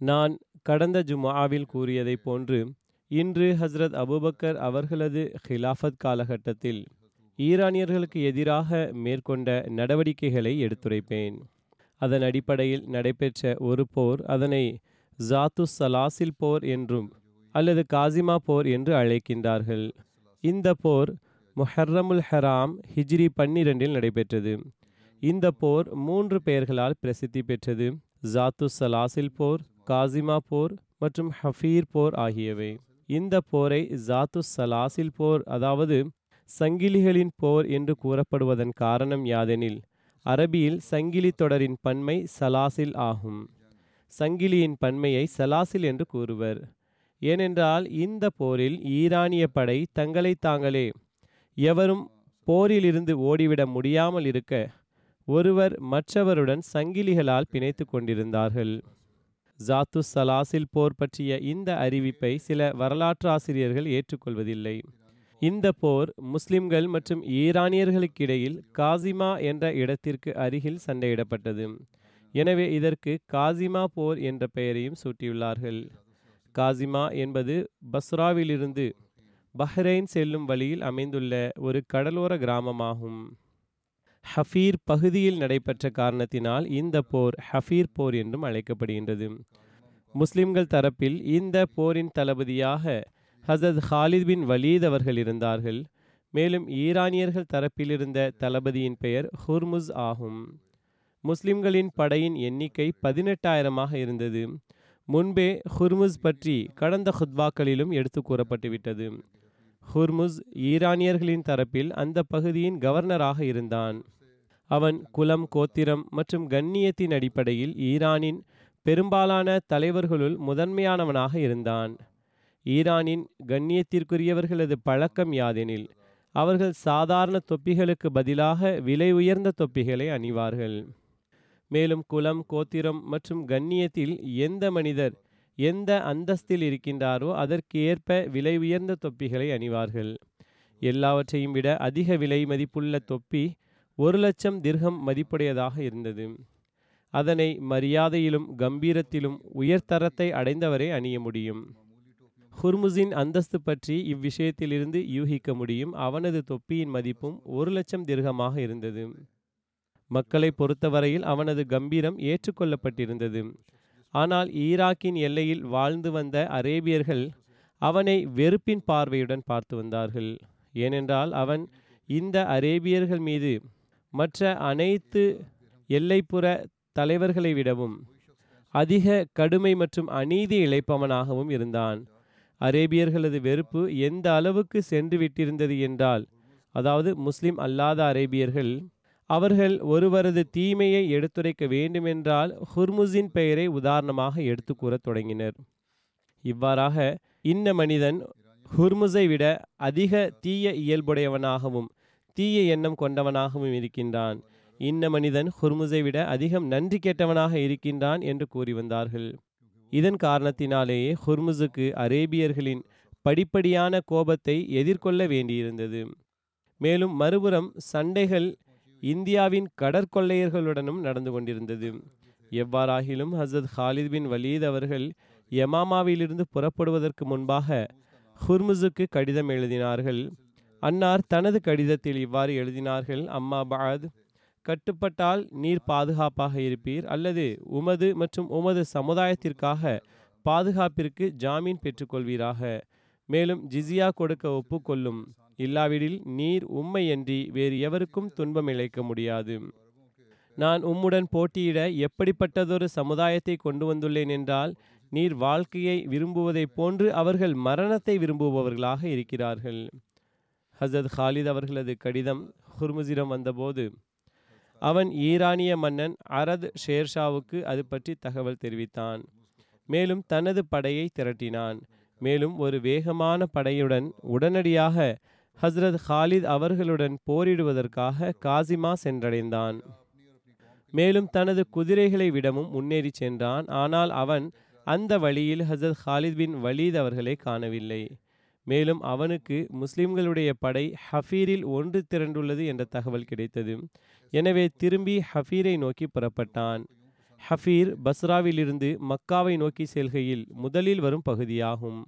நான் கடந்த ஜுமாவில் கூறியதைப் போன்று இன்று ஹஸ்ரத் அபூபக்கர் அவர்களது ஹிலாஃபத் காலகட்டத்தில் ஈரானியர்களுக்கு எதிராக மேற்கொண்ட நடவடிக்கைகளை எடுத்துரைப்பேன். அதன் அடிப்படையில் நடைபெற்ற ஒரு போர் அதனை ஜாத்து சலாசில் போர் என்றும் அல்லது காசிமா போர் என்று அழைக்கின்றார்கள். இந்த போர் முஹர்ரமுல் ஹராம் ஹிஜ்ரி பன்னிரெண்டில் நடைபெற்றது. இந்த போர் மூன்று பெயர்களால் பிரசித்தி பெற்றது. ஜாத்து சலாசில் போர் காசிமா போர் மற்றும் ஹஃபீர் போர் ஆகியவை. இந்த போரை ஜாத்து சலாசில் போர் அதாவது சங்கிலிகளின் போர் என்று கூறப்படுவதன் காரணம் யாதெனில் அரபியில் சங்கிலி தொடரின் பன்மை சலாசில் ஆகும். சங்கிலியின் பன்மையை சலாசில் என்று கூறுவர். ஏனென்றால் இந்த போரில் ஈரானிய படை தங்களை தாங்களே எவரும் போரிலிருந்து ஓடிவிட முடியாமல் இருக்க ஒருவர் மற்றவருடன் சங்கிலிகளால் பிணைத்து கொண்டிருந்தார்கள். ஜாத்து சலாசில் போர் பற்றிய இந்த அறிவிப்பை சில வரலாற்று ஆசிரியர்கள் ஏற்றுக்கொள்வதில்லை. இந்த போர் முஸ்லிம்கள் மற்றும் ஈரானியர்களுக்கிடையில் காசிமா என்ற இடத்திற்கு அருகில் சண்டையிடப்பட்டது. எனவே இதற்கு காசிமா போர் என்ற பெயரையும் சூட்டியுள்ளார்கள். காசிமா என்பது பஸ்ராவிலிருந்து பஹ்ரைன் செல்லும் வழியில் அமைந்துள்ள ஒரு கடலோர கிராமமாகும். ஹஃபீர் பகுதியில் நடைபெற்ற காரணத்தினால் இந்த போர் ஹஃபீர் போர் என்றும் அழைக்கப்படுகின்றது. முஸ்லிம்கள் தரப்பில் இந்த போரின் தளபதியாக ஹசத் ஹாலித் பின் வலீத் அவர்கள் இருந்தார்கள். மேலும் ஈரானியர்கள் தரப்பில் இருந்த தளபதியின் பெயர் ஹுர்முஸ் ஆகும். முஸ்லிம்களின் படையின் எண்ணிக்கை பதினெட்டாயிரமாக இருந்தது. முன்பே ஹுர்முஸ் பற்றி கடந்த ஹுத்வாக்களிலும் எடுத்து கூறப்பட்டுவிட்டது. ஹுர்முஸ் ஈரானியர்களின் தரப்பில் அந்த பகுதியின் கவர்னராக இருந்தான். அவன் குலம் கோத்திரம் மற்றும் கண்ணியத்தின் அடிப்படையில் ஈரானின் பெரும்பாலான தலைவர்களுள் முதன்மையானவனாக இருந்தான். ஈரானின் கண்ணியத்திற்குரியவர்களது பழக்கம் யாதெனில் அவர்கள் சாதாரண தொப்பிகளுக்கு பதிலாக விலை உயர்ந்த தொப்பிகளை அணிவார்கள். மேலும் குலம் கோத்திரம் மற்றும் கண்ணியத்தில் எந்த மனிதர் எந்த அந்தஸ்தில் இருக்கின்றாரோ அதற்கு ஏற்ப விலை உயர்ந்த தொப்பிகளை அணிவார்கள். எல்லாவற்றையும் விட அதிக விலை மதிப்புள்ள தொப்பி ஒரு லட்சம் திர்கம் மதிப்புடையதாக இருந்தது. அதனை மரியாதையிலும் கம்பீரத்திலும் உயர்தரத்தை அடைந்தவரே அணிய முடியும். ஹுர்முஸின் அந்தஸ்து பற்றி இவ்விஷயத்திலிருந்து யூகிக்க முடியும். அவனது தொப்பியின் மதிப்பும் ஒரு லட்சம் திர்கமாக இருந்தது. மக்களை பொறுத்தவரையில் அவனது கம்பீரம் ஏற்றுக்கொள்ளப்பட்டிருந்தது. ஆனால் ஈராக்கின் எல்லையில் வாழ்ந்து வந்த அரேபியர்கள் அவனை வெறுப்பின் பார்வையுடன் பார்த்து வந்தார்கள். ஏனென்றால் அவன் இந்த அரேபியர்கள் மீது மற்ற அனைத்து எல்லைப்புற தலைவர்களை விடவும் அதிக கடுமை மற்றும் அநீதி இழைப்பவனாகவும் இருந்தான். அரேபியர்களது வெறுப்பு எந்த அளவுக்கு சென்று விட்டிருந்தது என்றால் அதாவது முஸ்லிம் அல்லாத அரேபியர்கள் அவர்கள் ஒருவரது தீமையை எடுத்துரைக்க வேண்டுமென்றால் ஹுர்முஸின் பெயரை உதாரணமாக எடுத்து கூறத் தொடங்கினர். இவ்வாறாக இந்த மனிதன் ஹுர்முஸை விட அதிக தீய இயல்புடையவனாகவும் தீய எண்ணம் கொண்டவனாகவும் இருக்கின்றான். இந்த மனிதன் ஹுர்முஸை விட அதிகம் நன்றி கேட்டவனாக இருக்கின்றான் என்று கூறி வந்தார்கள் இதன் காரணத்தினாலேயே ஹுர்முஸுக்கு அரேபியர்களின் படிப்படியான கோபத்தை எதிர்கொள்ள வேண்டியிருந்தது. மேலும் மறுபுறம் சண்டைகள் இந்தியாவின் கடற்கொள்ளையர்களுடனும் நடந்து கொண்டிருந்தது. எவ்வாறாகிலும் ஹசரத் ஹாலித் பின் வலீத் அவர்கள் யமாமாவிலிருந்து புறப்படுவதற்கு முன்பாக ஹுர்முசுக்கு கடிதம் எழுதினார்கள். அன்னார் தனது கடிதத்தில் இவ்வாறு எழுதினார்கள் அம்மா பாத் கட்டுப்பட்டால் நீர் பாதுகாப்பாக இருப்பீர் அல்லது உமது மற்றும் உமது சமுதாயத்திற்காக பாதுகாப்பிற்கு ஜாமீன் பெற்றுக்கொள்வீராக. மேலும் ஜிசியா கொடுக்க ஒப்புக்கொள்ளும். இல்லாவிடில் நீர் உம்மையன்றி வேறு எவருக்கும் துன்பம் இழைக்க முடியாது. நான் உம்முடன் போட்டியிட எப்படிப்பட்டதொரு சமுதாயத்தை கொண்டு வந்துள்ளேன் என்றால் நீர் வாழ்க்கையை விரும்புவதைப் போன்று அவர்கள் மரணத்தை விரும்புபவர்களாக இருக்கிறார்கள். ஹசத் ஹாலித் அவர்களது கடிதம் ஹுர்முசிடம் வந்தபோது அவன் ஈரானிய மன்னன் அரத் ஷேர்ஷாவுக்கு அது பற்றி தகவல் தெரிவித்தான். மேலும் தனது படையை திரட்டினான். மேலும் ஒரு வேகமான படையுடன் உடனடியாக ஹஸ்ரத் ஹாலித் அவர்களுடன் போரிடுவதற்காக காசிமா சென்றடைந்தான். மேலும் தனது குதிரைகளை விடவும் முன்னேறி சென்றான். ஆனால் அவன் அந்த வழியில் ஹசரத் ஹாலித் பின் வலீத் அவர்களை காணவில்லை. மேலும் அவனுக்கு முஸ்லிம்களுடைய படை ஹஃபீரில் ஒன்று திரண்டுள்ளது என்ற தகவல் கிடைத்தது. எனவே திரும்பி ஹஃபீரை நோக்கி புறப்பட்டான். ஹஃபீர் பஸ்ராவிலிருந்து மக்காவை நோக்கி செல்கையில் முதலில் வரும் பகுதியாகும்.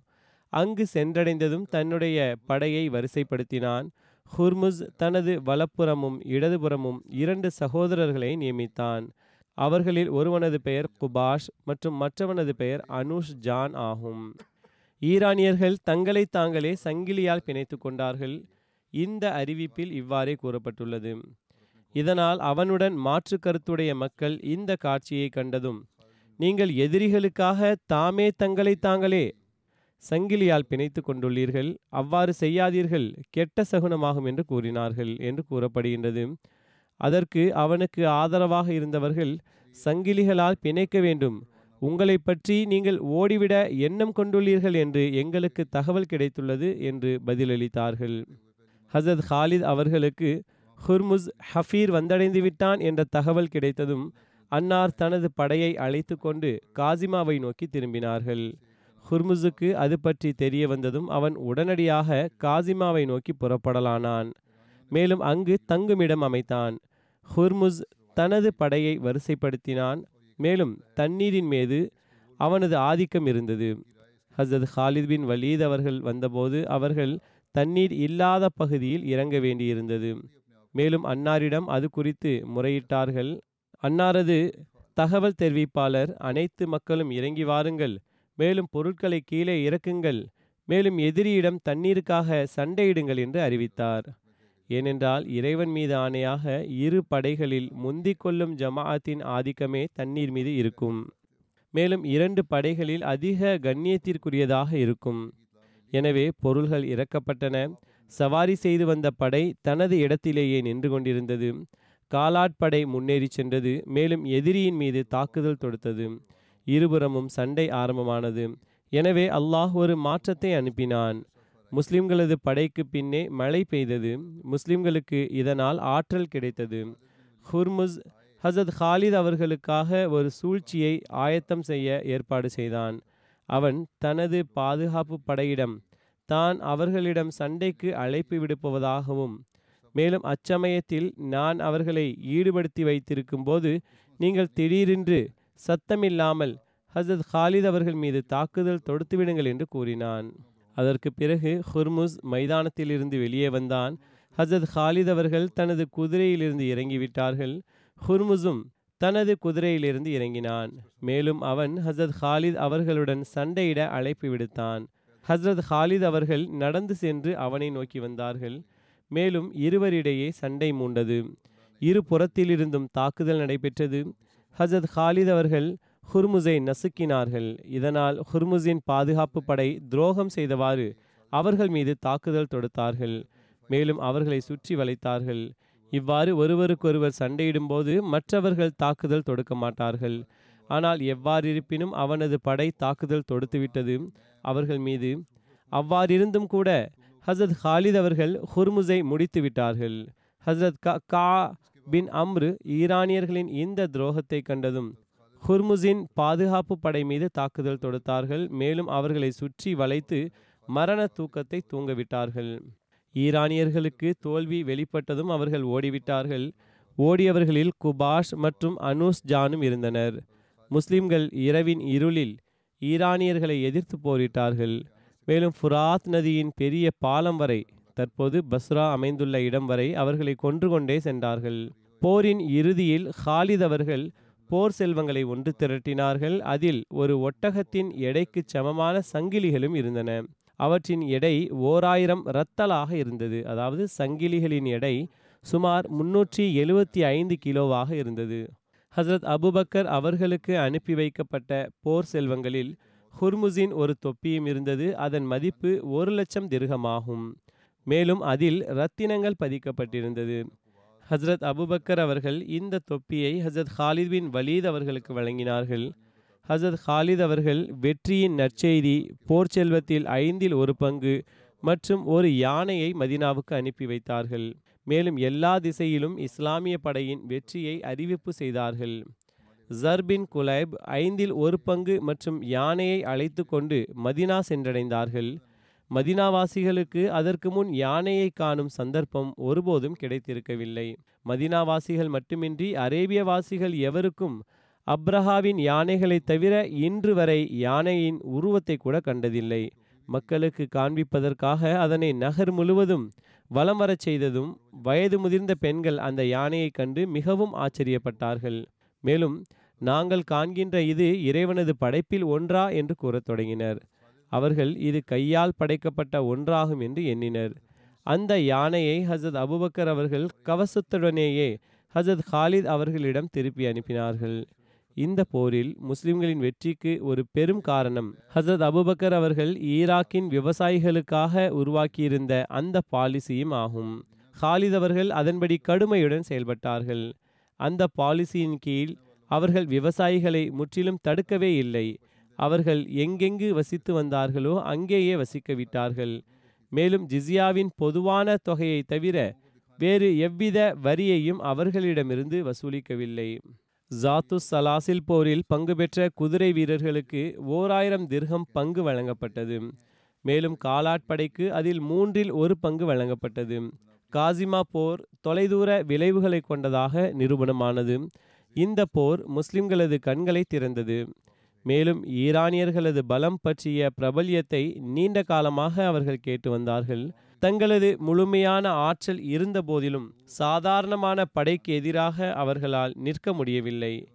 அங்கு சென்றடைந்ததும் தன்னுடைய படையை வரிசைப்படுத்தினான். ஹுர்முஸ் தனது வலப்புறமும் இடதுபுறமும் இரண்டு சகோதரர்களை நியமித்தான். அவர்களில் ஒருவனது பெயர் குபாஷ் மற்றும் மற்றவனது பெயர் அனுஷ் ஜான் ஆகும். ஈரானியர்கள் தங்களை தாங்களே சங்கிலியால் பிணைத்து கொண்டார்கள். இந்த அறிவிப்பில் இவ்வாறே கூறப்பட்டுள்ளது. இதனால் அவனுடன் மாற்று கருத்துடைய மக்கள் இந்த காட்சியை கண்டதும் நீங்கள் எதிரிகளுக்காக தாமே தங்களை தாங்களே சங்கிலியால் பிணைத்து கொண்டுள்ளீர்கள். அவ்வாறு செய்யாதீர்கள். கெட்ட சகுனமாகும் என்று கூறினார்கள் என்று கூறப்படுகின்றது. அதற்கு அவனுக்கு ஆதரவாக இருந்தவர்கள் சங்கிலிகளால் பிணைக்க வேண்டும். உங்களை பற்றி நீங்கள் ஓடிவிட எண்ணம் கொண்டுள்ளீர்கள் என்று எங்களுக்கு தகவல் கிடைத்துள்ளது என்று பதிலளித்தார்கள். ஹசத் ஹாலித் அவர்களுக்கு ஹுர்முஸ் ஹஃபீர் வந்தடைந்து விட்டான் என்ற தகவல் கிடைத்ததும் அன்னார் தனது படையை அழைத்து கொண்டு காசிமாவை நோக்கி திரும்பினார்கள். ஹுர்முஸுக்கு அது பற்றி தெரிய வந்ததும் அவன் உடனடியாக காசிமாவை நோக்கி புறப்படலானான். மேலும் அங்கு தங்குமிடம் அமைத்தான். ஹுர்முஸ் தனது படையை வரிசைப்படுத்தினான். மேலும் தண்ணீரின் மீது அவனது ஆதிக்கம் இருந்தது. ஹசரத் ஹாலித் பின் வலீத் அவர்கள் வந்தபோது அவர்கள் தண்ணீர் இல்லாத பகுதியில் இறங்க வேண்டியிருந்தது. மேலும் அன்னாரிடம் அது குறித்து முறையிட்டார்கள். அன்னாரது தகவல் தெரிவிப்பாளர் அனைத்து மக்களும் இறங்கி வாருங்கள். மேலும் பொருட்களை கீழே இறக்குங்கள். மேலும் எதிரியிடம் தண்ணீருக்காக சண்டையிடுங்கள் என்று அறிவித்தார். ஏனென்றால் இறைவன் மீது ஆணையாக இரு படைகளில் முந்திக் கொள்ளும் ஜமாஅத்தின் ஆதிக்கமே தண்ணீர் மீது இருக்கும். மேலும் இரண்டு படைகளில் அதிக கண்ணியத்திற்குரியதாக இருக்கும். எனவே பொருள்கள் இறக்கப்பட்டன. சவாரி செய்து வந்த படை தனது இடத்திலேயே நின்று கொண்டிருந்தது. காலாட்படை முன்னேறி சென்றது. மேலும் எதிரியின் மீது தாக்குதல் தொடுத்தது. இருபுறமும் சண்டை ஆரம்பமானது. எனவே அல்லாஹ் ஒரு மாற்றத்தை அனுப்பினான். முஸ்லிம்களது படைக்கு பின்னே மழை பெய்தது. முஸ்லிம்களுக்கு இதனால் ஆற்றல் கிடைத்தது. ஹுர்முஸ் ஹசத் ஹாலித் அவர்களுக்காக ஒரு சூழ்ச்சியை ஆயத்தம் செய்ய ஏற்பாடு செய்தான். அவன் தனது பாதுகாப்பு படையிடம் தான் அவர்களிடம் சண்டைக்கு அழைப்பு விடுப்பதாகவும் மேலும் அச்சமயத்தில் நான் அவர்களை ஈடுபடுத்தி வைத்திருக்கும் போது நீங்கள் திடீரென்று சத்தமில்லாமல் ஹசரத் ஹாலித் அவர்கள் மீது தாக்குதல் தொடுத்துவிடுங்கள் என்று கூறினான். அதற்கு பிறகு ஹுர்முஸ் மைதானத்திலிருந்து வெளியே வந்தான். ஹசரத் ஹாலித் அவர்கள் தனது குதிரையிலிருந்து இறங்கிவிட்டார்கள். ஹுர்முஸும் தனது குதிரையிலிருந்து இறங்கினான். மேலும் அவன் ஹசரத் ஹாலித் அவர்களுடன் சண்டையிட அழைப்பு விடுத்தான். ஹசரத் ஹாலித் அவர்கள் நடந்து சென்று அவனை நோக்கி வந்தார்கள். மேலும் இருவரிடையே சண்டை மூண்டது. இரு புறத்திலிருந்தும் தாக்குதல் நடைபெற்றது. ஹசத் ஹாலித் அவர்கள் ஹுர்முஸை நசுக்கினார்கள். இதனால் ஹுர்முஸின் பாதுகாப்பு படை துரோகம் செய்தவாறு அவர்கள் மீது தாக்குதல் தொடுத்தார்கள். மேலும் அவர்களை சுற்றி வளைத்தார்கள். இவ்வாறு ஒருவருக்கொருவர் சண்டையிடும்போது மற்றவர்கள் தாக்குதல் தொடுக்க மாட்டார்கள். ஆனால் எவ்வாறிருப்பினும் அவனது படை தாக்குதல் தொடுத்துவிட்டது. அவர்கள் மீது அவ்வாறிருந்தும் கூட ஹசரத் ஹாலித் அவர்கள் ஹுர்முஸை முடித்து விட்டார்கள் ஹசரத் கா பின் அம்ரு ஈரானியர்களின் இந்த துரோகத்தை கண்டதும் ஹுர்முசின் பாதுகாப்பு படை மீது தாக்குதல் தொடுத்தார்கள். மேலும் அவர்களை சுற்றி வளைத்து மரண தூக்கத்தை தூங்கவிட்டார்கள். ஈரானியர்களுக்கு தோல்வி வெளிப்பட்டதும் அவர்கள் ஓடிவிட்டார்கள். ஓடியவர்களில் குபாஷ் மற்றும் அனூஸ் ஜானும் இருந்தனர். முஸ்லிம்கள் இரவின் இருளில் ஈரானியர்களை எதிர்த்து போரிட்டார்கள். மேலும் ஃபுராத் நதியின் பெரிய பாலம் வரை தற்போது பஸ்ரா அமைந்துள்ள இடம் வரை அவர்களை கொன்று கொண்டே சென்றார்கள். போரின் இறுதியில் ஹாலித் அவர்கள் போர் செல்வங்களை ஒன்று திரட்டினார்கள். அதில் ஒரு ஒட்டகத்தின் எடைக்கு சமமான சங்கிலிகளும் இருந்தன. அவற்றின் எடை ஓராயிரம் ரத்தலாக இருந்தது. அதாவது சங்கிலிகளின் எடை சுமார் முன்னூற்றி எழுபத்தி ஐந்து கிலோவாக இருந்தது. ஹசரத் அபுபக்கர் அவர்களுக்கு அனுப்பி வைக்கப்பட்ட போர் செல்வங்களில் ஹுர்முசின் ஒரு தொப்பியும் இருந்தது. அதன் மதிப்பு ஒரு லட்சம் திருகமாகும் மேலும் அதில் ரத்தினங்கள் பதிக்கப்பட்டிருந்தது. ஹஸ்ரத் அபுபக்கர் அவர்கள் இந்த தொப்பியை ஹசரத் ஹாலித் பின் வலீத் அவர்களுக்கு வழங்கினார்கள். ஹசரத் ஹாலித் அவர்கள் வெற்றியின் நற்செய்தி போர் செல்வத்தில் ஐந்தில் ஒரு பங்கு மற்றும் ஒரு யானையை மதினாவுக்கு அனுப்பி வைத்தார்கள். மேலும் எல்லா திசையிலும் இஸ்லாமிய படையின் வெற்றியை அறிவிப்பு செய்தார்கள். ஜர்பின் குலைப் ஐந்தில் ஒரு பங்கு மற்றும் யானையை அழைத்து கொண்டு மதினா சென்றடைந்தார்கள். மதினாவாசிகளுக்கு அதற்கு முன் யானையை காணும் சந்தர்ப்பம் ஒருபோதும் கிடைத்திருக்கவில்லை. மதினாவாசிகள் மட்டுமின்றி அரேபியவாசிகள் எவருக்கும் அப்ரஹாவின் யானைகளைத் தவிர இன்று வரை யானையின் உருவத்தை கூட கண்டதில்லை. மக்களுக்கு காண்பிப்பதற்காக அதனை நகர் முழுவதும் வலம் வரச் செய்ததும் வயது முதிர்ந்த பெண்கள் அந்த யானையை கண்டு மிகவும் ஆச்சரியப்பட்டார்கள். மேலும் நாங்கள் காண்கின்ற இது இறைவனது படைப்பில் ஒன்றா? என்று கூறத் தொடங்கினர். அவர்கள் இது கையால் படைக்கப்பட்ட ஒன்றாகும் என்று எண்ணினர். அந்த யானையை ஹசத் அபுபக்கர் அவர்கள் கவசத்துடனேயே ஹசத் ஹாலித் அவர்களிடம் திருப்பி அனுப்பினார்கள். இந்த போரில் முஸ்லிம்களின் வெற்றிக்கு ஒரு பெரும் காரணம் ஹசரத் அபுபக்கர் அவர்கள் ஈராக்கின் விவசாயிகளுக்காக உருவாக்கியிருந்த அந்த பாலிசியும் ஆகும். ஹாலித் அவர்கள் அதன்படி கடுமையுடன் செயல்பட்டார்கள். அந்த பாலிசியின் கீழ் அவர்கள் விவசாயிகளை முற்றிலும் தடுக்கவே இல்லை. அவர்கள் எங்கெங்கு வசித்து வந்தார்களோ அங்கேயே வசிக்க விட்டார்கள் மேலும் ஜிசியாவின் பொதுவான தொகையை தவிர வேறு எவ்வித வரியையும் அவர்களிடமிருந்து வசூலிக்கவில்லை. ஜாத்து சலாசில் போரில் பங்கு பெற்ற குதிரை வீரர்களுக்கு ஓர் ஆயிரம் திர்கம் பங்கு வழங்கப்பட்டது. மேலும் காலாட்படைக்கு அதில் மூன்றில் ஒரு பங்கு வழங்கப்பட்டது. காசிமா போர் தொலைதூர விளைவுகளை கொண்டதாக நிரூபணமானது. இந்த போர் முஸ்லிம்களது கண்களை திறந்தது. மேலும் ஈரானியர்களது பலம் பற்றிய பிரபல்யத்தை நீண்ட காலமாக அவர்கள் கேட்டு வந்தார்கள். தங்களது முழுமையான ஆற்றல் இருந்த போதிலும் சாதாரணமான படைக்கு எதிராக அவர்களால் நிற்க முடியவில்லை.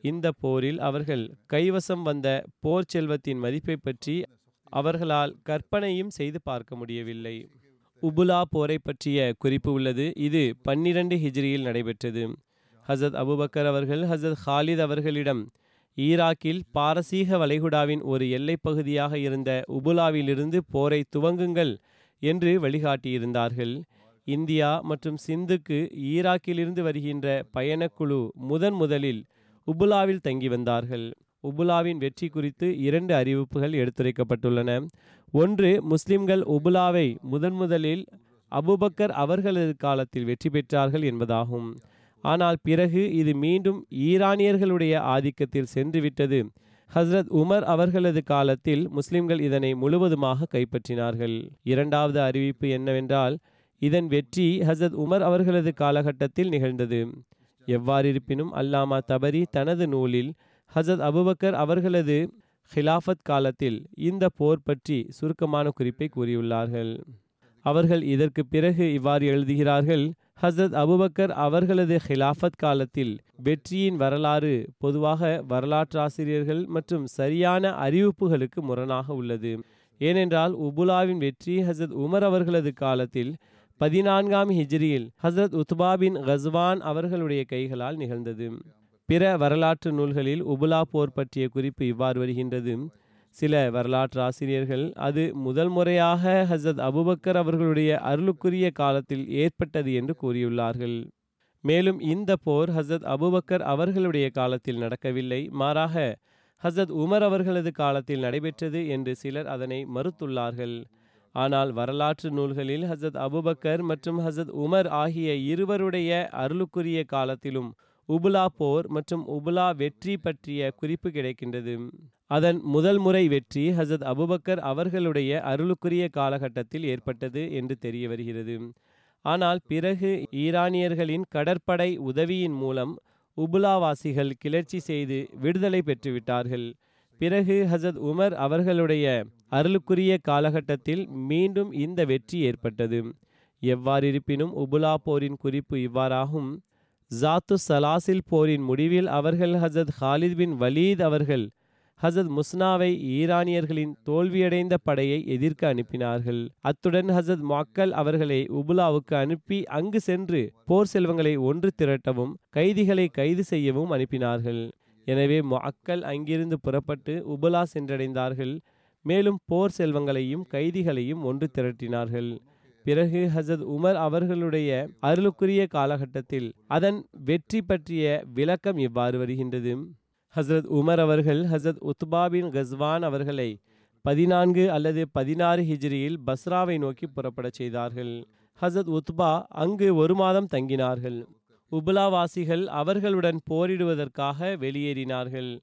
இந்த போரில் அவர்கள் கைவசம் வந்த போர் செல்வத்தின் மதிப்பை பற்றி அவர்களால் கற்பனையும் செய்து பார்க்க முடியவில்லை. உபுலா போரை பற்றிய குறிப்பு உள்ளது. இது பன்னிரண்டு ஹிஜ்ரியில் நடைபெற்றது. ஹசத் அபுபக்கர் அவர்கள் ஹசத் ஹாலித் அவர்களிடம் ஈராக்கில் பாரசீக வளைகுடாவின் ஒரு எல்லைப்பகுதியாக இருந்த உபுலாவிலிருந்து போரை துவங்குங்கள் என்று வழிகாட்டியிருந்தார்கள். இந்தியா மற்றும் சிந்துக்கு ஈராக்கிலிருந்து வருகின்ற பயணக்குழு முதன் முதலில் உபுலாவில் தங்கி வந்தார்கள். உபுலாவின் வெற்றி குறித்து இரண்டு அறிவிப்புகள் எடுத்துரைக்கப்பட்டுள்ளன. ஒன்று முஸ்லிம்கள் உபுலாவை முதன் முதலில் அபுபக்கர் அவர்களது காலத்தில் வெற்றி பெற்றார்கள் என்பதாகும். ஆனால் பிறகு இது மீண்டும் ஈரானியர்களுடைய ஆதிக்கத்தில் சென்றுவிட்டது. ஹஸ்ரத் உமர் அவர்களது காலத்தில் முஸ்லிம்கள் இதனை முழுவதுமாக கைப்பற்றினார்கள். இரண்டாவது அறிவிப்பு என்னவென்றால் இதன் வெற்றி ஹசரத் உமர் அவர்களது காலகட்டத்தில் நிகழ்ந்தது. எவ்வாறிருப்பினும் அல்லாமா தபரி தனது நூலில் ஹசத் அபுபக்கர் அவர்களது ஹிலாஃபத் காலத்தில் இந்த போர் பற்றி சுருக்கமான குறிப்பை கூறியுள்ளார்கள். அவர்கள் இதற்கு பிறகு இவ்வாறு எழுதுகிறார்கள் ஹசரத் அபுபக்கர் அவர்களது ஹிலாஃபத் காலத்தில் வெற்றியின் வரலாறு பொதுவாக வரலாற்றாசிரியர்கள் மற்றும் சரியான அறிவிப்புகளுக்கு முரணாக உள்ளது. ஏனென்றால் உபுலாவின் வெற்றி ஹசரத் உமர் அவர்களது காலத்தில் பதினான்காம் ஹிஜ்ரியில் ஹசரத் உத்பா பின் கஸ்வான் அவர்களுடைய கைகளால் நிகழ்ந்தது. பிற வரலாற்று நூல்களில் உபுலா போர் பற்றிய குறிப்பு இவ்வாறு வருகின்றது. சில வரலாற்று ஆசிரியர்கள் அது முதல் முறையாக ஹசரத் அபுபக்கர் அவர்களுடைய அருளுக்குரிய காலத்தில் ஏற்பட்டது என்று கூறியுள்ளார்கள். மேலும் இந்த போர் ஹசரத் அபுபக்கர் அவர்களுடைய காலத்தில் நடக்கவில்லை. மாறாக ஹசரத் உமர் அவர்களது காலத்தில் நடைபெற்றது என்று சிலர் அதனை மறுத்துள்ளார்கள். ஆனால் வரலாற்று நூல்களில் ஹசரத் அபுபக்கர் மற்றும் ஹசரத் உமர் ஆகிய இருவருடைய அருளுக்குரிய காலத்திலும் உபுலா போர் மற்றும் உபுலா வெற்றி பற்றிய குறிப்பு கிடைக்கின்றது. அதன் முதல் முறை வெற்றி ஹசத் அபுபக்கர் அவர்களுடைய அருளுக்குரிய காலகட்டத்தில் ஏற்பட்டது என்று தெரிய வருகிறது. ஆனால் பிறகு ஈரானியர்களின் கடற்படை உதவியின் மூலம் உபுலாவாசிகள் கிளர்ச்சி செய்து விடுதலை பெற்றுவிட்டார்கள். பிறகு ஹசத் உமர் அவர்களுடைய அருளுக்குரிய காலகட்டத்தில் மீண்டும் இந்த வெற்றி ஏற்பட்டது. எவ்வாறிருப்பினும் உபுலா போரின் குறிப்பு இவ்வாறாகும். ஜாத்து சலாசில் போரின் முடிவில் அவர்கள் ஹசத் ஹாலித் பின் வலீத் அவர்கள் ஹசத் முஸ்னாவை ஈரானியர்களின் தோல்வியடைந்த படையை எதிர்க்க அனுப்பினார்கள் அத்துடன் ஹசத் மக்கள் அவர்களை உபுலாவுக்கு அனுப்பி அங்கு சென்று போர் செல்வங்களை ஒன்று திரட்டவும் கைதிகளை கைது செய்யவும் அனுப்பினார்கள் எனவே மக்கள் அங்கிருந்து புறப்பட்டு உபுலா சென்றடைந்தார்கள் மேலும் போர் செல்வங்களையும் கைதிகளையும் ஒன்று திரட்டினார்கள் பிறகு ஹசத் உமர் அவர்களுடைய அருளுக்குரிய காலகட்டத்தில் அதன் வெற்றி பற்றிய விளக்கம் இவ்வாறு வருகின்றது? ஹசரத் உமர் அவர்கள் ஹசரத் உத்பாபின் கஸ்வான் அவர்களை பதினான்கு அல்லது பதினாறு ஹிஜ்ரியில் பஸ்ராவை நோக்கி புறப்படச் செய்தார்கள். ஹசத் உத்பா அங்கு ஒரு மாதம் தங்கினார்கள். உபுலாவாசிகள் அவர்களுடன் போரிடுவதற்காக வெளியேறினார்கள்.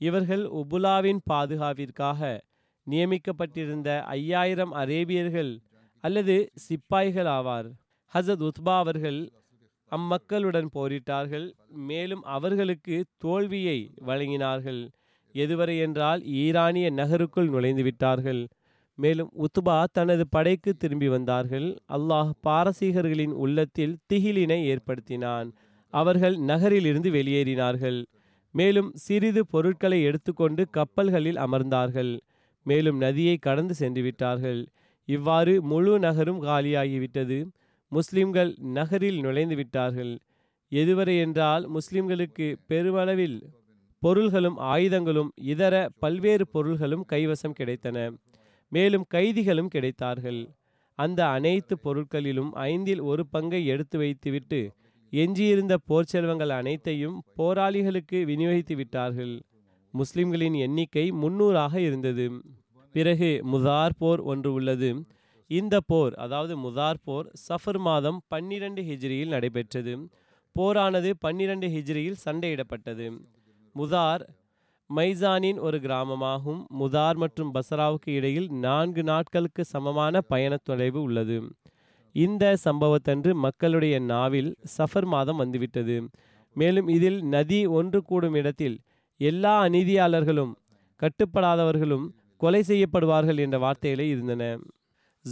இவர்கள் உபுலாவின் பாதுகாப்பிற்காக நியமிக்கப்பட்டிருந்த ஐயாயிரம் அரேபியர்கள் அல்லது சிப்பாய்கள் ஆவார் ஹசத் உத்பா அவர்கள் அம்மக்களுடன் போரிட்டார்கள். மேலும் அவர்களுக்கு தோல்வியை வழங்கினார்கள். எதுவரை என்றால் ஈரானிய நகருக்குள் நுழைந்து விட்டார்கள். மேலும் உத்பா தனது படைக்கு திரும்பி வந்தார்கள். அல்லாஹ் பாரசீகர்களின் உள்ளத்தில் திகிலினை ஏற்படுத்தினான். அவர்கள் நகரிலிருந்து வெளியேறினார்கள். மேலும் சிறிது பொருட்களை எடுத்துக்கொண்டு கப்பல்களில் அமர்ந்தார்கள். மேலும் நதியை கடந்து சென்று விட்டார்கள் இவ்வாறு முழு நகரும் காலியாகிவிட்டது. முஸ்லிம்கள் நகரில் நுழைந்து விட்டார்கள் எதுவரை என்றால் முஸ்லிம்களுக்கு பெருமளவில் பொருள்களும் ஆயுதங்களும் இதர பல்வேறு பொருள்களும் கைவசம் கிடைத்தன. மேலும் கைதிகளும் கிடைத்தார்கள். அந்த அனைத்து பொருட்களிலும் ஐந்தில் ஒரு பங்கை எடுத்து வைத்துவிட்டு எஞ்சியிருந்த போர் செல்வங்கள் அனைத்தையும் போராளிகளுக்கு விநியோகித்து விட்டார்கள். முஸ்லிம்களின் எண்ணிக்கை முன்னூறாக இருந்தது. பிறகு முதார் போர் ஒன்று உள்ளது. இந்த போர் அதாவது முதார் போர் சஃபர் மாதம் பன்னிரண்டு ஹிஜ்ரியில் நடைபெற்றது. போரானது பன்னிரண்டு ஹிஜ்ரியில் சண்டையிடப்பட்டது. முதார் மைசானின் ஒரு கிராமமாகும். முதார் மற்றும் பசராவுக்கு இடையில் நான்கு நாட்களுக்கு சமமான பயணத் தொலைவு உள்ளது. இந்த சம்பவத்தன்று மக்களுடைய நாவில் சஃபர் மாதம் வந்துவிட்டது. மேலும் இதில் நதி ஒன்று கூடும் இடத்தில் எல்லா அநீதியாளர்களும் கட்டுப்படாதவர்களும் கொலை செய்யப்படுவார்கள் என்ற வார்த்தைகளே இருந்தன.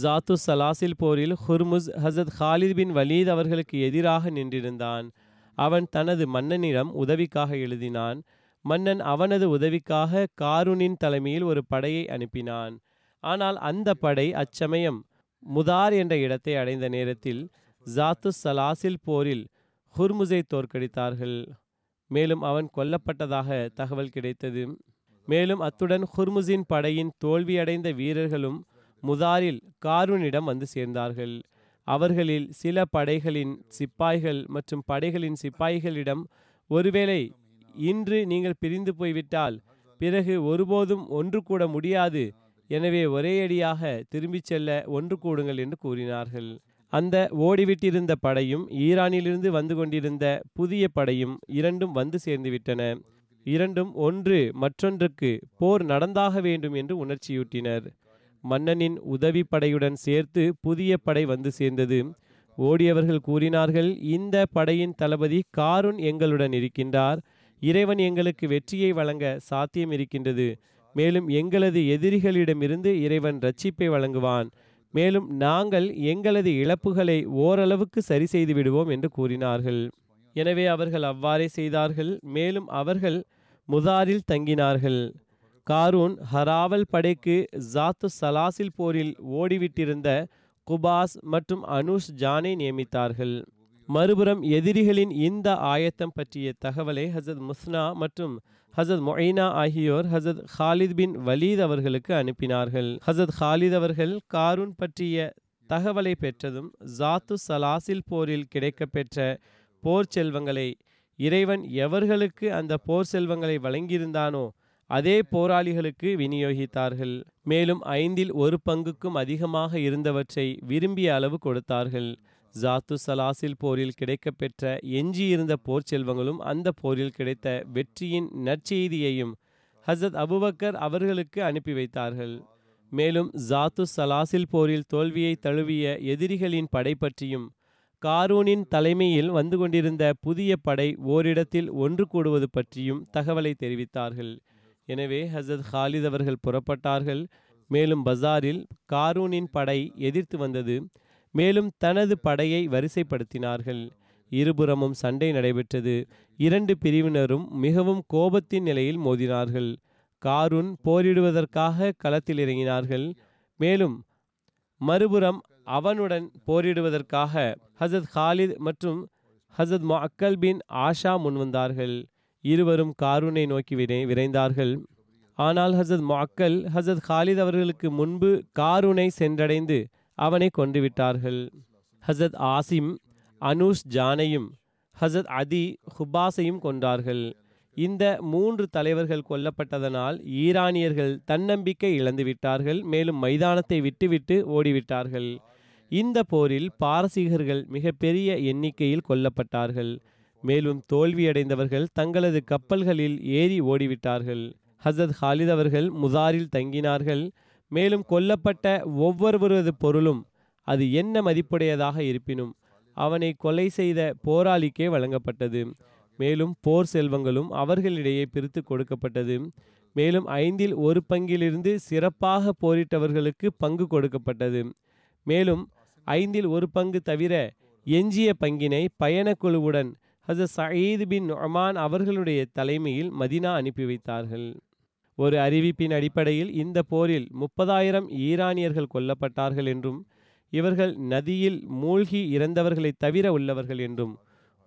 ஜாத்து சலாசில் போரில் ஹுர்முஸ் ஹசத் ஹாலித் பின் வலீத் அவர்களுக்கு எதிராக நின்றிருந்தான். அவன் தனது மன்னனிடம் உதவிக்காக எழுதினான். மன்னன் அவனது உதவிக்காக காரூனின் தலைமையில் ஒரு படையை அனுப்பினான். ஆனால் அந்த படை அச்சமயம் முதார் என்ற இடத்தை அடைந்த நேரத்தில் ஜாத்து சலாசில் போரில் ஹுர்முஸை தோற்கடித்தார்கள். மேலும் அவன் கொல்லப்பட்டதாக தகவல் கிடைத்தது. மேலும் அத்துடன் ஹுர்முசின் படையின் தோல்வியடைந்த வீரர்களும் முதாரில் காரூனிடம் வந்து சேர்ந்தார்கள். அவர்களில் சில படைகளின் சிப்பாய்கள் மற்றும் படைகளின் சிப்பாய்களிடம் ஒருவேளை இன்று நீங்கள் பிரிந்து போய்விட்டால் பிறகு ஒருபோதும் ஒன்று கூட முடியாது. எனவே ஒரேயடியாக திரும்பிச் செல்ல ஒன்று கூடுங்கள் என்று கூறினார்கள். அந்த ஓடிவிட்டிருந்த படையும் ஈரானிலிருந்து வந்து கொண்டிருந்த புதிய படையும் இரண்டும் வந்து சேர்ந்துவிட்டன இரண்டும் ஒன்று மற்றொன்றுக்கு போர் நடந்தாக வேண்டும் என்று உணர்ச்சியூட்டினர். மன்னனின் உதவி படையுடன் சேர்த்து புதிய படை வந்து சேர்ந்தது. ஓடியவர்கள் கூறினார்கள் இந்த படையின் தளபதி காருன் எங்களுடன் இருக்கின்றார். இறைவன் எங்களுக்கு வெற்றியை வழங்க சாத்தியம் இருக்கின்றது. மேலும் எங்களது எதிரிகளிடமிருந்து இறைவன் ரட்சிப்பை வழங்குவான். மேலும் நாங்கள் எங்களது இழப்புகளை ஓரளவுக்கு சரி செய்து விடுவோம் என்று கூறினார்கள். எனவே அவர்கள் அவ்வாறே செய்தார்கள். மேலும் அவர்கள் முதாரில் தங்கினார்கள். காரூன் ஹராவல் படைக்கு ஜாத்து சலாசில் போரில் ஓடிவிட்டிருந்த குபாஸ் மற்றும் அனுஷ் ஜானை நியமித்தார்கள். மறுபுறம் எதிரிகளின் இந்த ஆயத்தம் பற்றிய தகவலை ஹசத் முஸ்னா மற்றும் ஹசத் மொய்னா ஆகியோர் ஹசத் ஹாலித் பின் வலீத் அவர்களுக்கு அனுப்பினார்கள். ஹசத் ஹாலித் அவர்கள் காரூன் பற்றிய தகவலை பெற்றதும் ஜாத்து சலாசில் போரில் கிடைக்கப்பெற்ற போர் செல்வங்களை இறைவன் எவர்களுக்கு அந்த போர் செல்வங்களை வழங்கியிருந்தானோ அதே போராளிகளுக்கு விநியோகித்தார்கள். மேலும் ஐந்தில் ஒரு பங்குக்கும் அதிகமாக இருந்தவற்றை விரும்பிய அளவு கொடுத்தார்கள். ஜாத்து சலாசில் போரில் கிடைக்கப்பெற்ற எஞ்சியிருந்த போர் செல்வங்களும் அந்த போரில் கிடைத்த வெற்றியின் நற்செய்தியையும் ஹசத் அபுபக்கர் அவர்களுக்கு அனுப்பி வைத்தார்கள். மேலும் ஜாத்து சலாசில் போரில் தோல்வியை தழுவிய எதிரிகளின் படை பற்றியும் காரூனின் தலைமையில் வந்து கொண்டிருந்த புதிய படை ஓரிடத்தில் ஒன்று கூடுவது பற்றியும் தகவலை தெரிவித்தார்கள். எனவே ஹசரத் ஹாலித் அவர்கள் புறப்பட்டார்கள். மேலும் பஜாரில் காரூனின் படை எதிர்த்து வந்தது. மேலும் தனது படையை வரிசைப்படுத்தினார்கள். இருபுறமும் சண்டை நடைபெற்றது. இரண்டு பிரிவினரும் மிகவும் கோபத்தின் நிலையில் மோதினார்கள். காரூன் போரிடுவதற்காக களத்தில் இறங்கினார்கள். மேலும் மறுபுறம் அவனுடன் போரிடுவதற்காக ஹசத் ஹாலித் மற்றும் ஹசத் மக்கல் பின் ஆஷா முன்வந்தார்கள். இருவரும் காரூனை நோக்கி விரை விரைந்தார்கள். ஆனால் ஹசத் மக்கள் ஹசத் ஹாலித் அவர்களுக்கு முன்பு காரூனை சென்றடைந்து அவனை கொண்டு விட்டார்கள் ஆசிம் அனூஷ் ஜானையும் ஹசத் அதி ஹுபாஸையும் கொன்றார்கள். இந்த மூன்று தலைவர்கள் கொல்லப்பட்டதனால் ஈரானியர்கள் தன்னம்பிக்கை இழந்துவிட்டார்கள். மேலும் மைதானத்தை விட்டுவிட்டு ஓடிவிட்டார்கள். இந்த போரில் பாரசீகர்கள் மிகப்பெரிய எண்ணிக்கையில் கொல்லப்பட்டார்கள். மேலும் தோல்வியடைந்தவர்கள் தங்களது கப்பல்களில் ஏறி ஓடிவிட்டார்கள். ஹசரத் ஹாலித் அவர்கள் முதாரில் தங்கினார்கள். மேலும் கொல்லப்பட்ட ஒவ்வொருவரது பொருளும் அது என்ன மதிப்புடையதாக இருப்பினும் அவனை கொலை செய்த போராளிக்கே வழங்கப்பட்டது. மேலும் போர் செல்வங்களும் அவர்களிடையே பிரித்து கொடுக்கப்பட்டது. மேலும் ஐந்தில் ஒரு பங்கிலிருந்து சிறப்பாக போரிட்டவர்களுக்கு பங்கு கொடுக்கப்பட்டது. மேலும் ஐந்தில் ஒரு பங்கு தவிர எஞ்சிய பங்கினை பயணக்குழுவுடன் ஹசரத் சயீத் பின் நொமான் அவர்களுடைய தலைமையில் மதினா அனுப்பி வைத்தார்கள். ஒரு அறிவிப்பின் அடிப்படையில் இந்த போரில் முப்பதாயிரம் ஈரானியர்கள் கொல்லப்பட்டார்கள் என்றும் இவர்கள் நதியில் மூழ்கி இறந்தவர்களை தவிர உள்ளவர்கள் என்றும்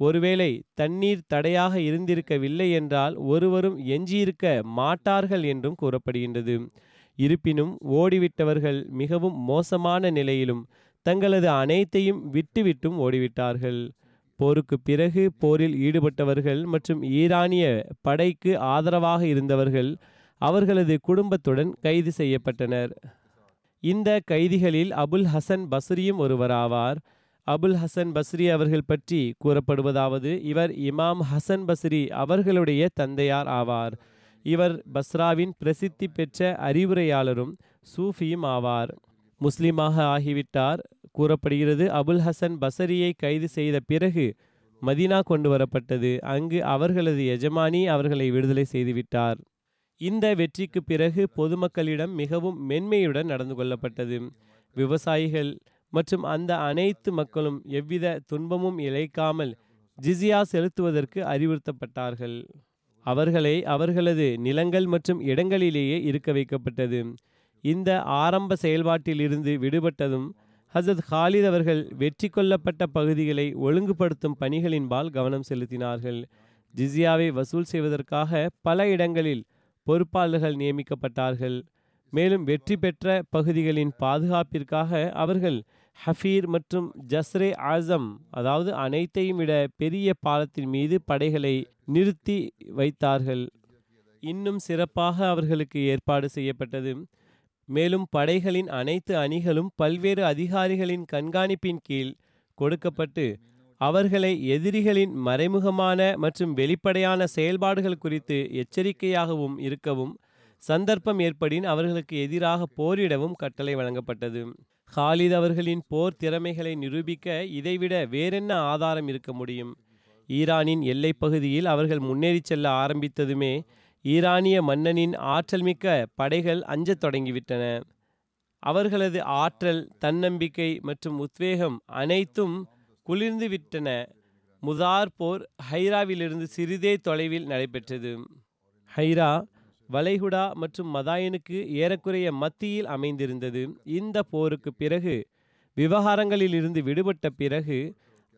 ஒருவேளை தண்ணீர் தடையாக இருந்திருக்கவில்லை என்றால் ஒருவரும் எஞ்சியிருக்க மாட்டார்கள் என்றும் கூறப்படுகின்றது. இருப்பினும் ஓடிவிட்டவர்கள் மிகவும் மோசமான நிலையிலும் தங்களது அனைத்தையும் விட்டுவிட்டும் ஓடிவிட்டார்கள். போருக்கு பிறகு போரில் ஈடுபட்டவர்கள் மற்றும் ஈரானிய படைக்கு ஆதரவாக இருந்தவர்கள் அவர்களது குடும்பத்துடன் கைது செய்யப்பட்டனர். இந்த கைதிகளில் அபுல் ஹசன் பஸ்ரியும் ஒருவராவார். அபுல் ஹசன் பஸ்ரி அவர்கள் பற்றி கூறப்படுவதாவது இவர் இமாம் ஹசன் பஸ்ரி அவர்களுடைய தந்தையார் ஆவார். இவர் பஸ்ராவின் பிரசித்தி பெற்ற அறிவுரையாளரும் சூஃபியும் ஆவார். முஸ்லீமாக ஆகிவிட்டார். கூறப்படுகிறது அபுல் ஹசன் பசரியை கைது செய்த பிறகு மதினா கொண்டு வரப்பட்டது. அங்கு அவர்களது எஜமானி அவர்களை விடுதலை செய்துவிட்டார். இந்த வெற்றிக்கு பிறகு பொதுமக்களிடம் மிகவும் மென்மையுடன் நடந்து கொள்ளப்பட்டது. விவசாயிகள் மற்றும் அந்த அனைத்து மக்களும் எவ்வித துன்பமும் இழைக்காமல் ஜிசியா செலுத்துவதற்கு அறிவுறுத்தப்பட்டார்கள். அவர்களை அவர்களது நிலங்கள் மற்றும் இடங்களிலேயே இருக்க வைக்கப்பட்டது. இந்த ஆரம்ப செயல்பாட்டிலிருந்து விடுபட்டதும் ஹசத் ஹாலித் அவர்கள் வெற்றி கொள்ளப்பட்ட பகுதிகளை ஒழுங்குபடுத்தும் பணிகளின்பால் கவனம் செலுத்தினார்கள். ஜிசியாவை வசூல் செய்வதற்காக பல இடங்களில் பொறுப்பாளர்கள் நியமிக்கப்பட்டார்கள். மேலும் வெற்றி பெற்ற பகுதிகளின் பாதுகாப்பிற்காக அவர்கள் ஹஃபீர் மற்றும் ஜஸ்ரே ஆசம் அதாவது அனைத்தையும் விட பெரிய பாலத்தின் மீது படைகளை நிறுத்தி வைத்தார்கள். இன்னும் சிறப்பாக அவர்களுக்கு ஏற்பாடு செய்யப்பட்டது. மேலும் படைகளின் அனைத்து அணிகளும் பல்வேறு அதிகாரிகளின் கண்காணிப்பின் கீழ் கொடுக்கப்பட்டு அவர்களை எதிரிகளின் மறைமுகமான மற்றும் வெளிப்படையான செயல்பாடுகள் குறித்து எச்சரிக்கையாகவும் இருக்கவும் சந்தர்ப்பம் ஏற்படின் அவர்களுக்கு எதிராக போரிடவும் கட்டளை வழங்கப்பட்டது. ஹாலித் அவர்களின் போர் திறமைகளை நிரூபிக்க இதைவிட வேறென்ன ஆதாரம் இருக்க முடியும்? ஈரானின் எல்லைப் பகுதியில் அவர்கள் முன்னேறிச் செல்ல ஆரம்பித்ததுமே ஈரானிய மன்னனின் ஆற்றல் மிக்க படைகள் அஞ்சத் தொடங்கிவிட்டன. அவர்களது ஆற்றல் தன்னம்பிக்கை மற்றும் உத்வேகம் அனைத்தும் குளிர்ந்து விட்டன. முதார் போர் ஹைராவிலிருந்து சிறிதே தொலைவில் நடைபெற்றது. ஹைரா வளைகுடா மற்றும் மதாயனுக்கு ஏறக்குறைய மத்தியில் அமைந்திருந்தது. இந்த போருக்கு பிறகு விவகாரங்களிலிருந்து விடுபட்ட பிறகு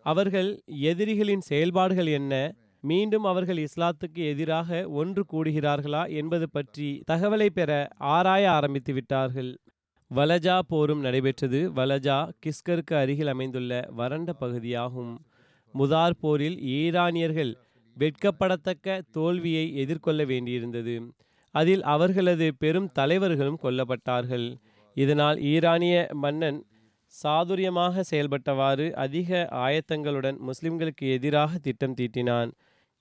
அவர்கள் எதிரிகளின் செயல்பாடுகள் என்ன? மீண்டும் அவர்கள் இஸ்லாத்துக்கு எதிராக ஒன்று கூடுகிறார்களா என்பது பற்றி தகவலை பெற ஆராய ஆரம்பித்து விட்டார்கள். வலஜா போரும் நடைபெற்றது. வலஜா கிஸ்கருக்கு அருகில் அமைந்துள்ள வறண்ட பகுதியாகும். முதார் போரில் ஈரானியர்கள் வெட்கப்படத்தக்க தோல்வியை எதிர்கொள்ள வேண்டியிருந்தது. அதில் அவர்களது பெரும் தலைவர்களும் கொல்லப்பட்டார்கள். இதனால் ஈரானிய மன்னன் சாதுரியமாக செயல்பட்டவாறு அதிக ஆயத்தங்களுடன் முஸ்லிம்களுக்கு எதிராக திட்டம் தீட்டினான்.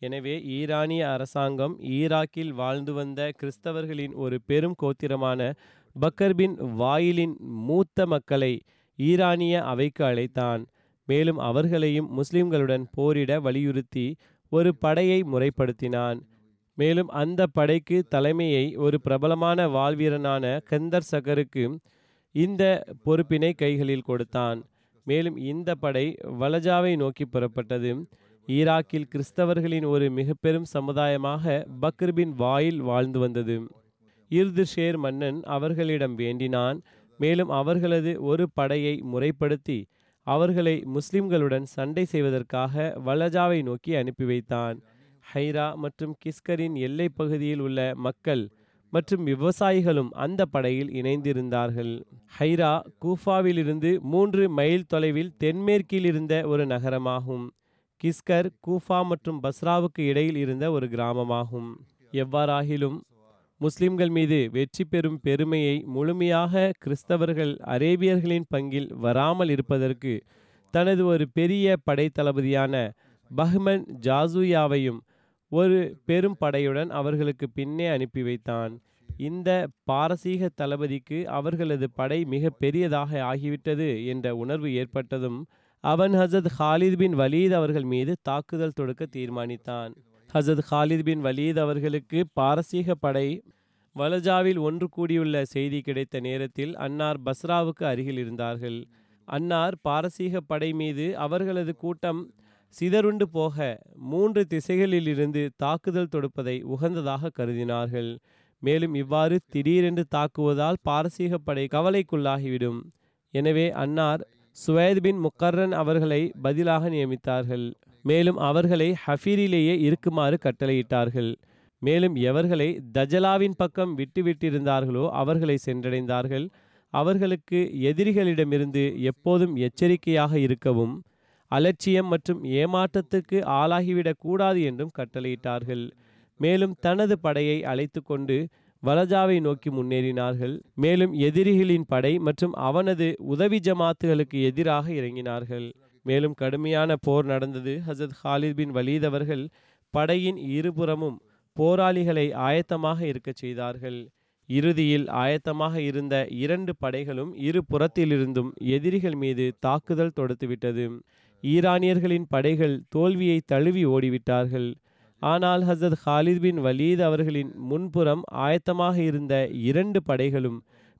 எனவே ஈரானிய அரசாங்கம் ஈராக்கில் வாழ்ந்து வந்த கிறிஸ்தவர்களின் ஒரு பெரும் கோத்திரமான பக்கர்பின் வாயிலின் மூத்த மக்களை ஈரானிய அவைக்கு அழைத்தான். மேலும் அவர்களையும் முஸ்லிம்களுடன் போரிட வலியுறுத்தி ஒரு படையை முறைப்படுத்தினான். மேலும் அந்த படைக்கு தலைமையை ஒரு பிரபலமான வாழ்வீரனான கந்தர் சகருக்கு இந்த பொறுப்பினை கைகளில் கொடுத்தான். மேலும் இந்த படை வலஜாவை நோக்கி புறப்பட்டது. ஈராக்கில் கிறிஸ்தவர்களின் ஒரு மிக பெரும் சமுதாயமாக பக்ருபின் வாயில் வாழ்ந்து வந்தது. இர்து ஷேர் மன்னன் அவர்களிடம் வேண்டினான். மேலும் அவர்களது ஒரு படையை முறைப்படுத்தி அவர்களை முஸ்லிம்களுடன் சண்டை செய்வதற்காக வலஜாவை நோக்கி அனுப்பி வைத்தான். ஹைரா மற்றும் கிஸ்கரின் எல்லை பகுதியில் உள்ள மக்கள் மற்றும் விவசாயிகளும் அந்த படையில் இணைந்திருந்தார்கள். ஹைரா கூஃபாவிலிருந்து மூன்று மைல் தொலைவில் தென்மேற்கில் இருந்த ஒரு நகரமாகும். கிஸ்கர் கூஃபா மற்றும் பஸ்ராவுக்கு இடையில் இருந்த ஒரு கிராமமாகும். எவ்வாறாகிலும் முஸ்லிம்கள் மீது வெற்றி பெறும் பெருமையை முழுமையாக கிறிஸ்தவர்கள் அரேபியர்களின் பங்கில் வராமல் இருப்பதற்கு தனது ஒரு பெரிய படைத்தளபதியான பஹ்மன் ஜாசூயாவையும் ஒரு பெரும் படையுடன் அவர்களுக்கு பின்னே அனுப்பி வைத்தான். இந்த பாரசீக தளபதிக்கு அவர்களது படை மிக பெரியதாக ஆகிவிட்டது என்ற உணர்வு ஏற்பட்டதும் அவன் ஹசத் ஹாலித் பின் வலீத் அவர்கள் மீது தாக்குதல் தொடுக்க தீர்மானித்தான். ஹசத் ஹாலித் பின் வலீத் அவர்களுக்கு பாரசீக படை வலஜாவில் ஒன்று கூடியுள்ள செய்தி கிடைத்த நேரத்தில் அன்னார் பஸ்ராவுக்கு அருகில் இருந்தார்கள். அன்னார் பாரசீக படை மீது அவர்களது கூட்டம் சிதறுண்டு போக மூன்று திசைகளிலிருந்து தாக்குதல் தொடுப்பதை உகந்ததாக கருதினார்கள். மேலும் இவ்வாறு திடீரென்று தாக்குவதால் பாரசீக படை கவலைக்குள்ளாகிவிடும். எனவே அன்னார் சுவேத் பின் முக்கர்ரன் அவர்களை பதிலாக நியமித்தார்கள். மேலும் அவர்களை ஹஃபீரிலேயே இருக்குமாறு கட்டளையிட்டார்கள். மேலும் எவர்களை தஜலாவின் பக்கம் விட்டுவிட்டிருந்தார்களோ அவர்களை சென்றடைந்தார்கள். அவர்களுக்கு எதிரிகளிடமிருந்து எப்போதும் எச்சரிக்கையாக இருக்கவும் அலட்சியம் மற்றும் ஏமாற்றத்துக்கு ஆளாகிவிடக்கூடாது என்றும் கட்டளையிட்டார்கள். மேலும் தனது படையை அழைத்து கொண்டு வலஜாவை நோக்கி முன்னேறினார்கள். மேலும் எதிரிகளின் படை மற்றும் அவனது உதவி ஜமாத்துகளுக்கு எதிராக இறங்கினார்கள். மேலும் கடுமையான போர் நடந்தது. ஹசத் ஹாலித் பின் வலீத் அவர்கள் படையின் இருபுறமும் போராளிகளை ஆயத்தமாக இருக்கச் செய்தார்கள். இறுதியில் ஆயத்தமாக இருந்த இரண்டு படைகளும் இரு புறத்திலிருந்தும் எதிரிகள் மீது தாக்குதல் தொடுத்துவிட்டது. ஈரானியர்களின் படைகள் தோல்வியை தழுவி ஓடிவிட்டார்கள். ஆனால் ஹசரத் ஹாலித் பின் வலீத் அவர்களின் முன்புறம் ஆயத்தமாக இருந்த இரண்டு படைகளும்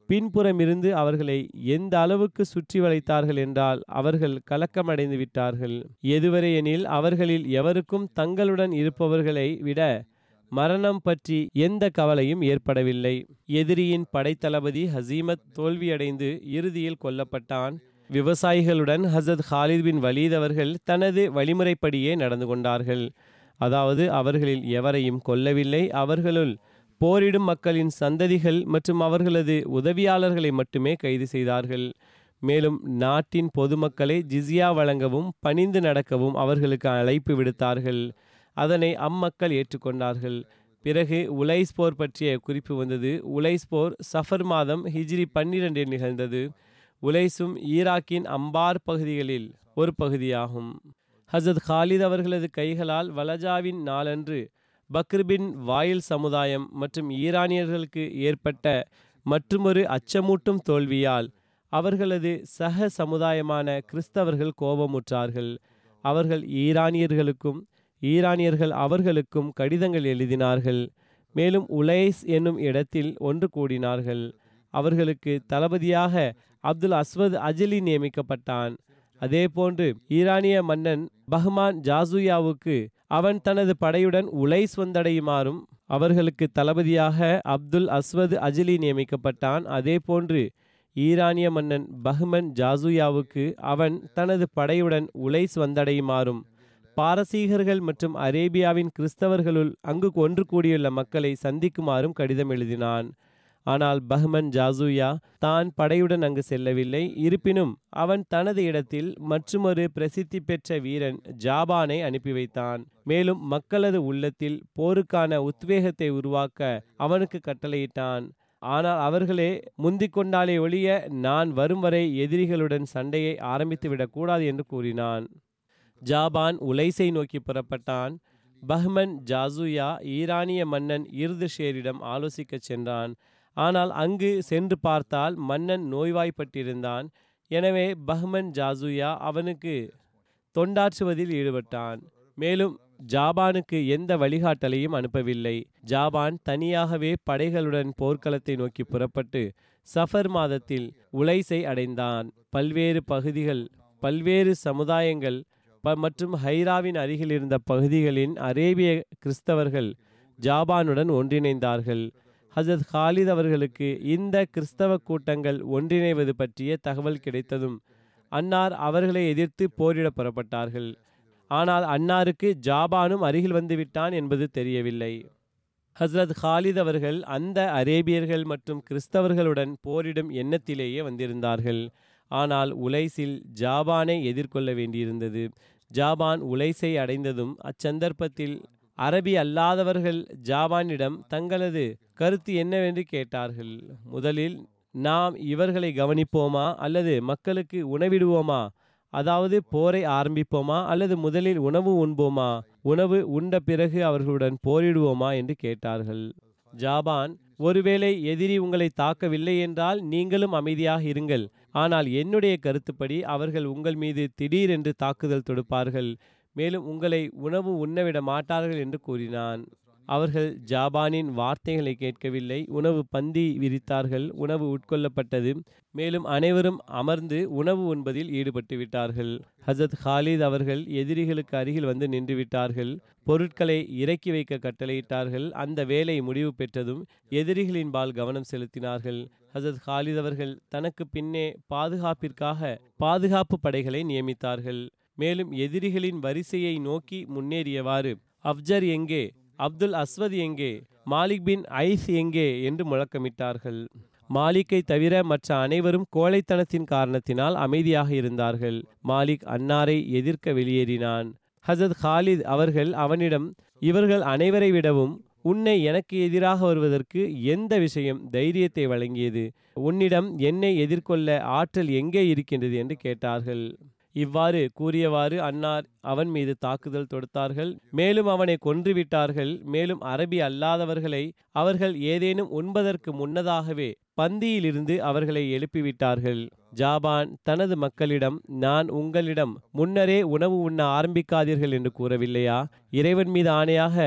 பின்புறமிருந்து அவர்களை எந்த அளவுக்கு சுற்றி வளைத்தார்கள் என்றால் அவர்கள் கலக்கமடைந்து விட்டார்கள். எதுவரை எனில் அவர்களில் எவருக்கும் தங்களுடன் இருப்பவர்களை விட மரணம் பற்றி எந்த கவலையும் ஏற்படவில்லை. எதிரியின் படைத்தளபதி ஹசீமத் தோல்வியடைந்து இறுதியில் கொல்லப்பட்டான். விவசாயிகளுடன் ஹசத் ஹாலித் பின் வலீத் அவர்கள் தனது வழிமுறைப்படியே நடந்து கொண்டார்கள். அதாவது அவர்களில் எவரையும் கொல்லவில்லை. அவர்களுள் போரிடும் மக்களின் சந்ததிகள் மற்றும் அவர்களது உதவியாளர்களை மட்டுமே கைது செய்தார்கள். மேலும் நாட்டின் பொதுமக்களை ஜிஸ்யா வழங்கவும் பணிந்து நடக்கவும் அவர்களுக்கு அழைப்பு விடுத்தார்கள். அதனை அம்மக்கள் ஏற்றுக்கொண்டார்கள். பிறகு உலைஸ் போர் பற்றிய குறிப்பு வந்தது. உலைஸ் போர் சஃபர் மாதம் ஹிஜ்ரி பன்னிரெண்டில் நிகழ்ந்தது. உலைஸும் ஈராக்கின் அம்பார் பகுதிகளில் ஒரு பகுதியாகும். ஹசத் ஹாலித் அவர்களது கைகளால் வலஜாவின் நாளன்று பக்ரிபின் வாயில் சமுதாயம் மற்றும் ஈரானியர்களுக்கு ஏற்பட்ட மற்றுமொரு அச்சமூட்டும் தோல்வியால் அவர்களது சக சமுதாயமான கிறிஸ்தவர்கள் கோபமுற்றார்கள். அவர்கள் ஈரானியர்களுக்கும் ஈரானியர்கள் அவர்களுக்கும் கடிதங்கள் எழுதினார்கள். மேலும் உலைஸ் என்னும் இடத்தில் ஒன்று கூடினார்கள். அவர்களுக்கு தளபதியாக அப்துல் அஸ்வத் அஜலி நியமிக்கப்பட்டான். அதேபோன்று ஈரானிய மன்னன் பஹ்மான் ஜாசுயாவுக்கு அவன் தனது படையுடன் உலைஸ் வந்தடையுமாறும் அவர்களுக்கு தளபதியாக அப்துல் அஸ்வத் அஜலி நியமிக்கப்பட்டான். அதேபோன்று ஈரானிய மன்னன் பஹ்மன் ஜாசுயாவுக்கு அவன் தனது படையுடன் உலைஸ் வந்தடையுமாறும் பாரசீகர்கள் மற்றும் அரேபியாவின் கிறிஸ்தவர்களுள் அங்கு ஒன்று கூடியுள்ள மக்களை சந்திக்குமாறும் கடிதம் எழுதினான். ஆனால் பஹ்மன் ஜாசூயா தான் படையுடன் அங்கு செல்லவில்லை. இருப்பினும் அவன் தனது இடத்தில் மற்றுமொரு பிரசித்தி பெற்ற வீரன் ஜாபானை அனுப்பி வைத்தான். மேலும் மக்களது உள்ளத்தில் போருக்கான உத்வேகத்தை உருவாக்க அவனுக்கு கட்டளையிட்டான். ஆனால் அவர்களே முந்திக் கொண்டாலே ஒழிய நான் வரும் வரை எதிரிகளுடன் சண்டையை ஆரம்பித்து விடக்கூடாது என்று கூறினான். ஜாபான் உலைசை நோக்கி புறப்பட்டான். பஹ்மன் ஜாசுயா ஈரானிய மன்னன் இர்துஷேரிடம் ஆலோசிக்கச் சென்றான். ஆனால் அங்கு சென்று பார்த்தால் மன்னன் நோய்வாய்ப்பட்டிருந்தான். எனவே பஹ்மன் ஜாசுயா அவனுக்கு தொண்டாற்றுவதில் ஈடுபட்டான். மேலும் ஜாபானுக்கு எந்த வழிகாட்டலையும் அனுப்பவில்லை. ஜாபான் தனியாகவே படைகளுடன் போர்க்களத்தை நோக்கி புறப்பட்டு சஃபர் மாதத்தில் உலைசை அடைந்தான். பல்வேறு பகுதிகள் பல்வேறு சமுதாயங்கள் ப மற்றும் ஹைராவின் அருகில் இருந்த பகுதிகளின் அரேபிய கிறிஸ்தவர்கள் ஜாபானுடன் ஒன்றிணைந்தார்கள். ஹசரத் ஹாலித் அவர்களுக்கு இந்த கிறிஸ்தவ கூட்டங்கள் ஒன்றிணைவது பற்றிய தகவல் கிடைத்ததும் அன்னார் அவர்களை எதிர்த்து போரிட புறப்பட்டார்கள். ஆனால் அன்னாருக்கு ஜாபானும் அருகில் வந்துவிட்டான் என்பது தெரியவில்லை. ஹஸ்ரத் ஹாலித் அவர்கள் அந்த அரேபியர்கள் மற்றும் கிறிஸ்தவர்களுடன் போரிடும் எண்ணத்திலேயே வந்திருந்தார்கள். ஆனால் உலைசில் ஜாபானை எதிர்கொள்ள வேண்டியிருந்தது. ஜாபான் உலைசை அடைந்ததும் அச்சந்தர்ப்பத்தில் அரபி அல்லாதவர்கள் ஜாபானிடம் தங்களது கருத்து என்னவென்று கேட்டார்கள்? முதலில் நாம் இவர்களை கவனிப்போமா அல்லது மக்களுக்கு உணவிடுவோமா? அதாவது போரை ஆரம்பிப்போமா அல்லது முதலில் உணவு உண்போமா? உணவு உண்ட பிறகு அவர்களுடன் போரிடுவோமா என்று கேட்டார்கள். ஜாபான் ஒருவேளை எதிரி உங்களை தாக்கவில்லை என்றால் நீங்களும் அமைதியாக இருங்கள். ஆனால் என்னுடைய கருத்துப்படி அவர்கள் உங்கள் மீது திடீரென்று தாக்குதல் தொடுப்பார்கள். மேலும் உங்களை உணவு உண்ணவிட மாட்டார்கள் என்று கூறினான். அவர்கள் ஜாபானின் வார்த்தைகளை கேட்கவில்லை. உணவு பந்தி விரித்தார்கள். உணவு உட்கொள்ளப்பட்டது. மேலும் அனைவரும் அமர்ந்து உணவு உண்பதில் ஈடுபட்டு விட்டார்கள். ஹசத் ஹாலித் அவர்கள் எதிரிகளுக்கு அருகில் வந்து நின்று விட்டார்கள். பொருட்களை இறக்கி வைக்க கட்டளையிட்டார்கள். அந்த வேலை முடிவு பெற்றதும் எதிரிகளின் பால் கவனம் செலுத்தினார்கள். ஹசத் ஹாலித் அவர்கள் தனக்கு பின்னே பாதுகாப்பிற்காக பாதுகாப்பு படைகளை நியமித்தார்கள். மேலும் எதிரிகளின் வரிசையை நோக்கி முன்னேறியவாறு. அப்ஜர் எங்கே? அப்துல் அஸ்வத் எங்கே? மாலிக் பின் ஐஸ் எங்கே? என்று முழக்கமிட்டார்கள். மாலிக்கை தவிர மற்ற அனைவரும் கோழைத்தனத்தின் காரணத்தினால் அமைதியாக இருந்தார்கள். மாலிக் அன்னாரை எதிர்க்க வெளியேறினான். ஹசத் ஹாலித் அவர்கள் அவனிடம் இவர்கள் அனைவரை விடவும் உன்னை எனக்கு எதிராக வருவதற்கு எந்த விஷயம் தைரியத்தை வழங்கியது? உன்னிடம் என்னை எதிர்கொள்ள ஆற்றல் எங்கே இருக்கின்றது? என்று கேட்டார்கள். இவ்வாறு கூறியவாறு அன்னார் அவன் மீது தாக்குதல் தொடுத்தார்கள். மேலும் அவனை கொன்றுவிட்டார்கள். மேலும் அரபி அல்லாதவர்களை அவர்கள் ஏதேனும் உண்பதற்கு முன்னதாகவே பந்தியிலிருந்து அவர்களை எழுப்பிவிட்டார்கள். ஜாபான் தனது மக்களிடம் நான் உங்களிடம் முன்னரே உணவு உண்ண ஆரம்பிக்காதீர்கள் என்று கூறவில்லையா? இறைவன் மீது ஆணையாக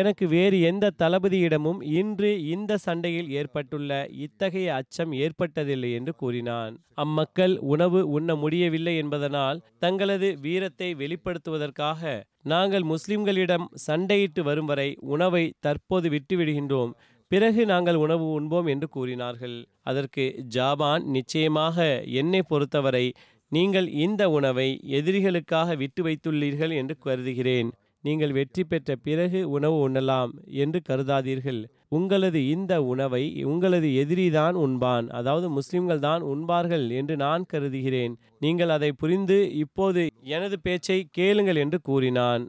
எனக்கு வேறு எந்த தளபதியிடமும் இன்று இந்த சண்டையில் ஏற்பட்டுள்ள இத்தகைய அச்சம் ஏற்பட்டதில்லை என்று கூறினான். அம்மக்கள் உணவு உண்ண முடியவில்லை என்பதனால் தங்களது வீரத்தை வெளிப்படுத்துவதற்காக நாங்கள் முஸ்லிம்களிடம் சண்டையிட்டு வரும் வரை உணவை தற்போது விட்டுவிடுகின்றோம். பிறகு நாங்கள் உணவு உண்போம் என்று கூறினார்கள். அதற்கு ஜாபான் நிச்சயமாக என்னை பொறுத்தவரை நீங்கள் இந்த உணவை எதிரிகளுக்காக விட்டு வைத்துள்ளீர்கள் என்று கருதுகிறேன். நீங்கள் வெற்றி பெற்ற பிறகு உணவு உண்ணலாம் என்று கருதாதீர்கள். உங்களது இந்த உணவை உங்களது எதிரிதான் உண்பான். அதாவது முஸ்லிம்கள் தான் உண்பார்கள் என்று நான் கருதுகிறேன். நீங்கள் அதை புரிந்து இப்போது எனது பேச்சை கேளுங்கள் என்று கூறினான்.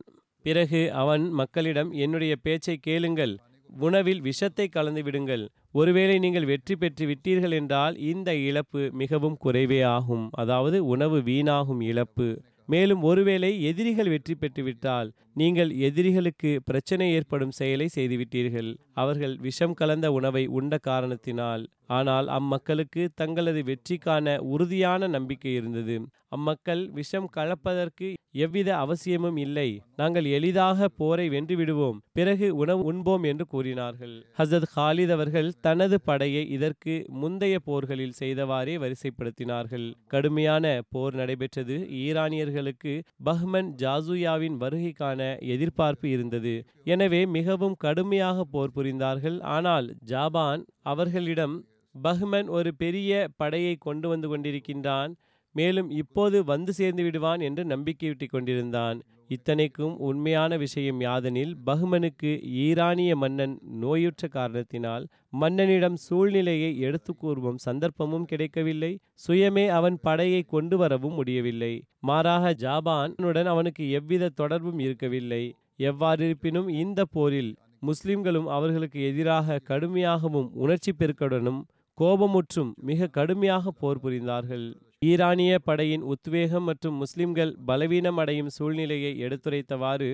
பிறகு அவன் மக்களிடம் என்னுடைய பேச்சை கேளுங்கள். உணவில் விஷத்தை கலந்து விடுங்கள். ஒருவேளை நீங்கள் வெற்றி பெற்று விட்டீர்கள் என்றால் இந்த இழப்பு மிகவும் குறைவே ஆகும். அதாவது உணவு வீணாகும் இழப்பு. மேலும் ஒருவேளை எதிரிகள் வெற்றி பெற்றுவிட்டால் நீங்கள் எதிரிகளுக்கு பிரச்சனை ஏற்படும் செயலை செய்துவிட்டீர்கள். அவர்கள் விஷம் கலந்த உணவை உண்ட காரணத்தினால். ஆனால் அம்மக்களுக்கு தங்களது வெற்றிக்கான உறுதியான நம்பிக்கை இருந்தது. அம்மக்கள் விஷம் கலப்பதற்கு எவ்வித அவசியமும் இல்லை. நாங்கள் எளிதாக போரை வென்று விடுவோம் பிறகு உணவு உண்போம் என்று கூறினார்கள். ஹசத் ஹாலித் அவர்கள் தனது படையை இதற்கு முந்தைய போர்களில் செய்தவாறே வரிசைப்படுத்தினார்கள். கடுமையான போர் நடைபெற்றது. ஈரானியர்களுக்கு பஹ்மன் ஜாசுயாவின் வருகைக்கான எதிர்பார்ப்பு இருந்தது. எனவே மிகவும் கடுமையாக போர் புரிந்தார்கள். ஆனால் ஜாபான் அவர்களிடம் பஹ்மன் ஒரு பெரிய படையை கொண்டு வந்து கொண்டிருக்கின்றான். மேலும் இப்போது வந்து சேர்ந்து விடுவான் என்று நம்பிக்கையூட்டி கொண்டிருந்தான். இத்தனைக்கும் உண்மையான விஷயம் யாதெனில் பகுமனுக்கு ஈரானிய மன்னன் நோயுற்ற காரணத்தினால் மன்னனிடம் சூழ்நிலையை எடுத்து கூறுவும் சந்தர்ப்பமும் கிடைக்கவில்லை சுயமே அவன் படையை கொண்டு வரவும் முடியவில்லை. மாறாக ஜாபானுடன் அவனுக்கு எவ்வித தொடர்பும் இருக்கவில்லை. எவ்வாறிருப்பினும் இந்த போரில் முஸ்லிம்களும் அவர்களுக்கு எதிராக கடுமையாகவும் உணர்ச்சி பெருக்கடனும் கோபமுற்றும் மிக கடுமையாக போர் புரிந்தார்கள். ஈரானிய படையின் உத்வேகம் மற்றும் முஸ்லிம்கள் பலவீனம் அடையும் சூழ்நிலையை எடுத்துரைத்தவாறு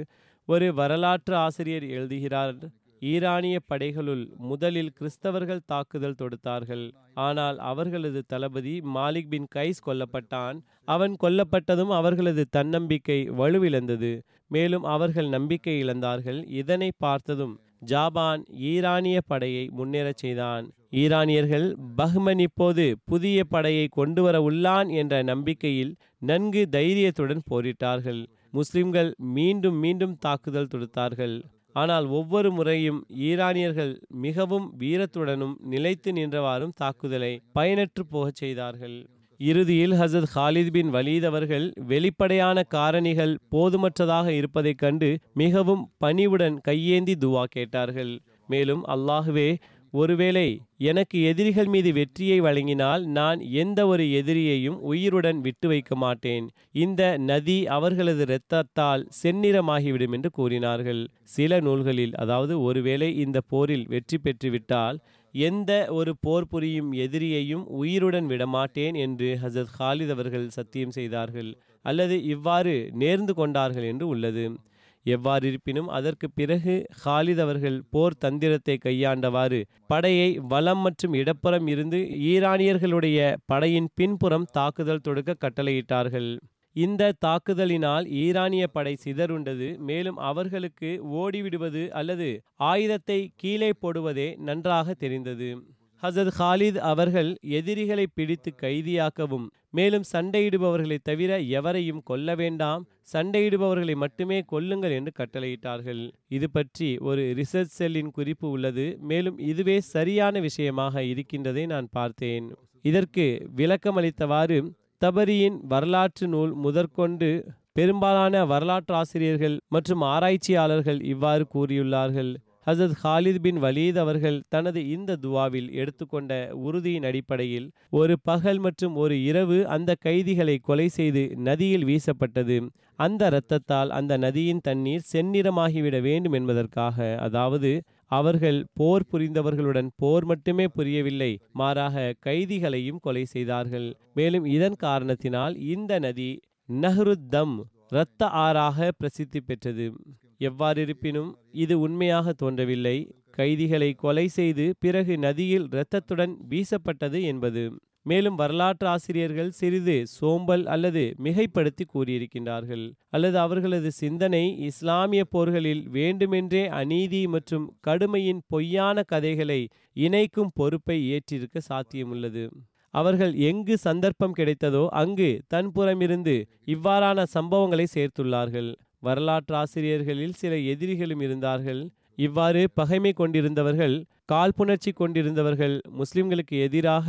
ஒரு வரலாற்று ஆசிரியர் எழுதுகிறார். ஈரானிய படைகளுள் முதலில் கிறிஸ்தவர்கள் தாக்குதல் தொடுத்தார்கள். ஆனால் அவர்களது தளபதி மாலிக் பின் கைஸ் கொல்லப்பட்டான். அவன் கொல்லப்பட்டதும் அவர்களது தன்னம்பிக்கை வலுவிழந்தது. மேலும் அவர்கள் நம்பிக்கை இழந்தார்கள். இதனை பார்த்ததும் ஜாபான் ஈரானிய படையை முன்னேறச் செய்தான். ஈரானியர்கள் பஹ்மன் இப்போது புதிய படையை கொண்டு வர உள்ளான் என்ற நம்பிக்கையில் நன்கு தைரியத்துடன் போரிட்டார்கள். முஸ்லிம்கள் மீண்டும் மீண்டும் தாக்குதல் தொடுத்தார்கள். ஆனால் ஒவ்வொரு முறையும் ஈரானியர்கள் மிகவும் வீரத்துடனும் நிலைத்து நின்றவாறும் தாக்குதலை பயனற்று போகச் செய்தார்கள். இறுதியில் ஹசத் ஹாலித் பின் வலீத் அவர்கள் வெளிப்படையான காரணிகள் போதுமற்றதாக இருப்பதைக் கண்டு மிகவும் பணிவுடன் கையேந்தி துவா கேட்டார்கள். மேலும் அல்லாஹுவே ஒருவேளை எனக்கு எதிரிகள் மீது வெற்றியை வழங்கினால் நான் எந்த ஒரு எதிரியையும் உயிருடன் விட்டு வைக்க மாட்டேன். இந்த நதி அவர்களது இரத்தத்தால் செந்நிறமாகிவிடும் என்று கூறினார்கள். சில நூல்களில் அதாவது ஒருவேளை இந்த போரில் வெற்றி பெற்றுவிட்டால் எந்த ஒரு போர் புரியும் எதிரியையும் உயிருடன் விடமாட்டேன் என்று ஹசத் ஹாலித் அவர்கள் சத்தியம் செய்தார்கள். அல்லது இவ்வாறு நேர்ந்து கொண்டார்கள் என்று உள்ளது. எவ்வாறு இருப்பினும் அதற்கு பிறகு ஹாலித் அவர்கள் போர் தந்திரத்தை கையாண்டவாறு படையை வலம் மற்றும் இடப்புறம் இருந்து ஈரானியர்களுடைய படையின் பின்புறம் தாக்குதல் தொடுக்க கட்டளையிட்டார்கள். இந்த தாக்குதலினால் ஈரானிய படை சிதறுண்டது மேலும் அவர்களுக்கு ஓடிவிடுவது அல்லது ஆயுதத்தை கீழே போடுவதே நன்றாக தெரிந்தது. ஹசத் ஹாலித் அவர்கள் எதிரிகளை பிடித்து கைதியாக்கவும் மேலும் சண்டையிடுபவர்களை தவிர எவரையும் கொல்ல வேண்டாம். சண்டையிடுபவர்களை மட்டுமே கொல்லுங்கள் என்று கட்டளையிட்டார்கள். இது பற்றி ஒரு ரிசர்ச் செல்லின் குறிப்பு உள்ளது. மேலும் இதுவே சரியான விஷயமாக இருக்கின்றதை நான் பார்த்தேன். இதற்கு விளக்கமளித்தவாறு தபரியின் வரலாற்று நூல் முதற்கொண்டு பெரும்பாலான வரலாற்று ஆசிரியர்கள் மற்றும் ஆராய்ச்சியாளர்கள் இவ்வாறு கூறியுள்ளார்கள். ஹசத் ஹாலித் பின் வலீத் அவர்கள் தனது இந்த துவாவில் எடுத்துக்கொண்ட உறுதியின் அடிப்படையில் ஒரு பகல் மற்றும் ஒரு இரவு அந்த கைதிகளை கொலை செய்து நதியில் வீசப்பட்டது. அந்த இரத்தத்தால் அந்த நதியின் தண்ணீர் செந்நிறமாகிவிட வேண்டும் என்பதற்காக அதாவது அவர்கள் போர் புரிந்தவர்களுடன் போர் மட்டுமே புரியவில்லை மாறாக கைதிகளையும் கொலை செய்தார்கள். மேலும் இதன் காரணத்தினால் இந்த நதி நஹ்ருத்தம் இரத்த ஆறாக பிரசித்தி பெற்றது. எவ்வாறிருப்பினும் இது உண்மையாக தோன்றவில்லை. கைதிகளை கொலை செய்து பிறகு நதியில் இரத்தத்துடன் வீசப்பட்டது என்பது. மேலும் வரலாற்று ஆசிரியர்கள் சிறிது சோம்பல் அல்லது மிகைப்படுத்தி கூறியிருக்கின்றார்கள். அல்லது அவர்களது சிந்தனை இஸ்லாமிய போர்களில் வேண்டுமென்றே அநீதி மற்றும் கடுமையின் பொய்யான கதைகளை இணைக்கும் பொறுப்பை ஏற்றிருக்க சாத்தியமுள்ளது. அவர்கள் எங்கு சந்தர்ப்பம் கிடைத்ததோ அங்கு தன்புறமிருந்து இவ்வாறான சம்பவங்களை சேர்த்துள்ளார்கள். வரலாற்றாசிரியர்களில் சில எதிரிகளும் இருந்தார்கள். இவ்வாறு பகைமை கொண்டிருந்தவர்கள் காழ்ப்புணர்ச்சி கொண்டிருந்தவர்கள் முஸ்லிம்களுக்கு எதிராக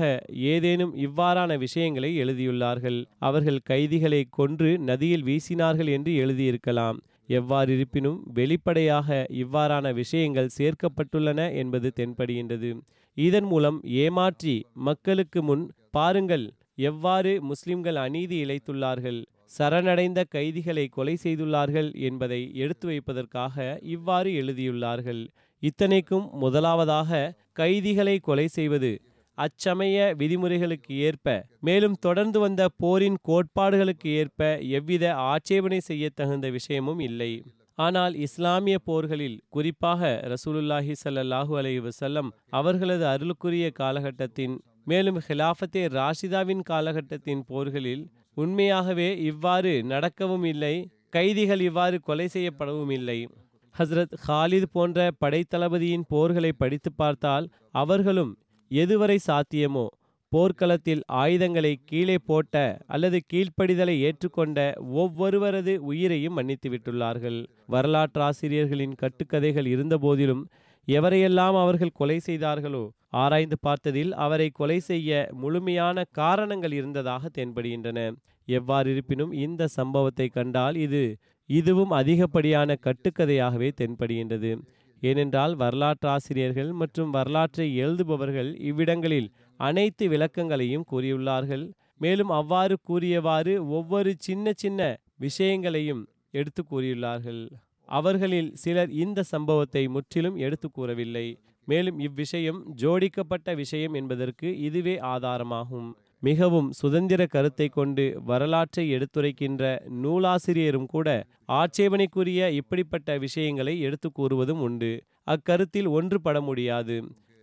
ஏதேனும் இவ்வாறான விஷயங்களை எழுதியுள்ளார்கள். அவர்கள் கைதிகளை கொன்று நதியில் வீசினார்கள் என்று எழுதியிருக்கலாம். எவ்வாறிருப்பினும் வெளிப்படையாக இவ்வாறான விஷயங்கள் சேர்க்கப்பட்டுள்ளன என்பது தென்படுகின்றது. இதன் மூலம் ஏமாற்றி மக்களுக்கு முன் பாருங்கள் எவ்வாறு முஸ்லிம்கள் அநீதி இழைத்துள்ளார்கள். சரணடைந்த கைதிகளை கொலை செய்துள்ளார்கள் என்பதை எடுத்து வைப்பதற்காக இவ்வாறு எழுதியுள்ளார்கள். இத்தனைக்கும் முதலாவதாக கைதிகளை கொலை செய்வது அச்சமய விதிமுறைகளுக்கு ஏற்ப மேலும் தொடர்ந்து வந்த போரின் கோட்பாடுகளுக்கு ஏற்ப எவ்வித ஆட்சேபனை செய்ய தகுந்த விஷயமும் இல்லை. ஆனால் இஸ்லாமிய போர்களில் குறிப்பாக ரசூலுல்லாஹி சல்லாஹூ அலி வசல்லம் அவர்களது அருளுக்குரிய காலகட்டத்தின் மேலும் ஹிலாஃபத்தே ராஷிதாவின் காலகட்டத்தின் போர்களில் உண்மையாகவே இவ்வாறு நடக்கவும் இல்லை கைதிகள் இவ்வாறு கொலை செய்யப்படவும் இல்லை. ஹஸ்ரத் ஹாலித் போன்ற படைத்தளபதியின் போர்களை படித்து பார்த்தால் அவர்களும் எதுவரை சாத்தியமோ? போர்க்களத்தில் ஆயுதங்களை கீழே போட்ட அல்லது கீழ்ப்படிதலை ஏற்றுக்கொண்ட ஒவ்வொருவரது உயிரையும் மன்னித்து விட்டுள்ளார்கள் வரலாற்று ஆசிரியர்களின் கட்டுக்கதைகள் இருந்தபோதிலும் எவரையெல்லாம் அவர்கள் கொலை செய்தார்களோ ஆராய்ந்து பார்த்ததில் அவரை கொலை செய்ய முழுமையான காரணங்கள் இருந்ததாக தென்படுகின்றன. எவ்வாறிருப்பினும் இந்த சம்பவத்தை கண்டால் இது இதுவும் அதிகப்படியான கட்டுக்கதையாகவே தென்படுகின்றது. ஏனென்றால் வரலாற்றாசிரியர்கள் மற்றும் வரலாற்றை எழுதுபவர்கள் இவ்விடங்களில் அனைத்து விளக்கங்களையும் கூறியுள்ளார்கள். மேலும் அவ்வாறு கூறியவாறு ஒவ்வொரு சின்ன சின்ன விஷயங்களையும் எடுத்து கூறியுள்ளார்கள். அவர்களில் சிலர் இந்த சம்பவத்தை முற்றிலும் எடுத்து கூறவில்லை. மேலும் இவ்விஷயம் ஜோடிக்கப்பட்ட விஷயம் என்பதற்கு இதுவே ஆதாரமாகும். மிகவும் சுதந்திர கருத்தை கொண்டு வரலாற்றை எடுத்துரைக்கின்ற நூலாசிரியரும் கூட ஆட்சேபனைக்குரிய இப்படிப்பட்ட விஷயங்களை எடுத்து கூறுவதும் உண்டு. அக்கருத்தில் ஒன்றுபட முடியாது.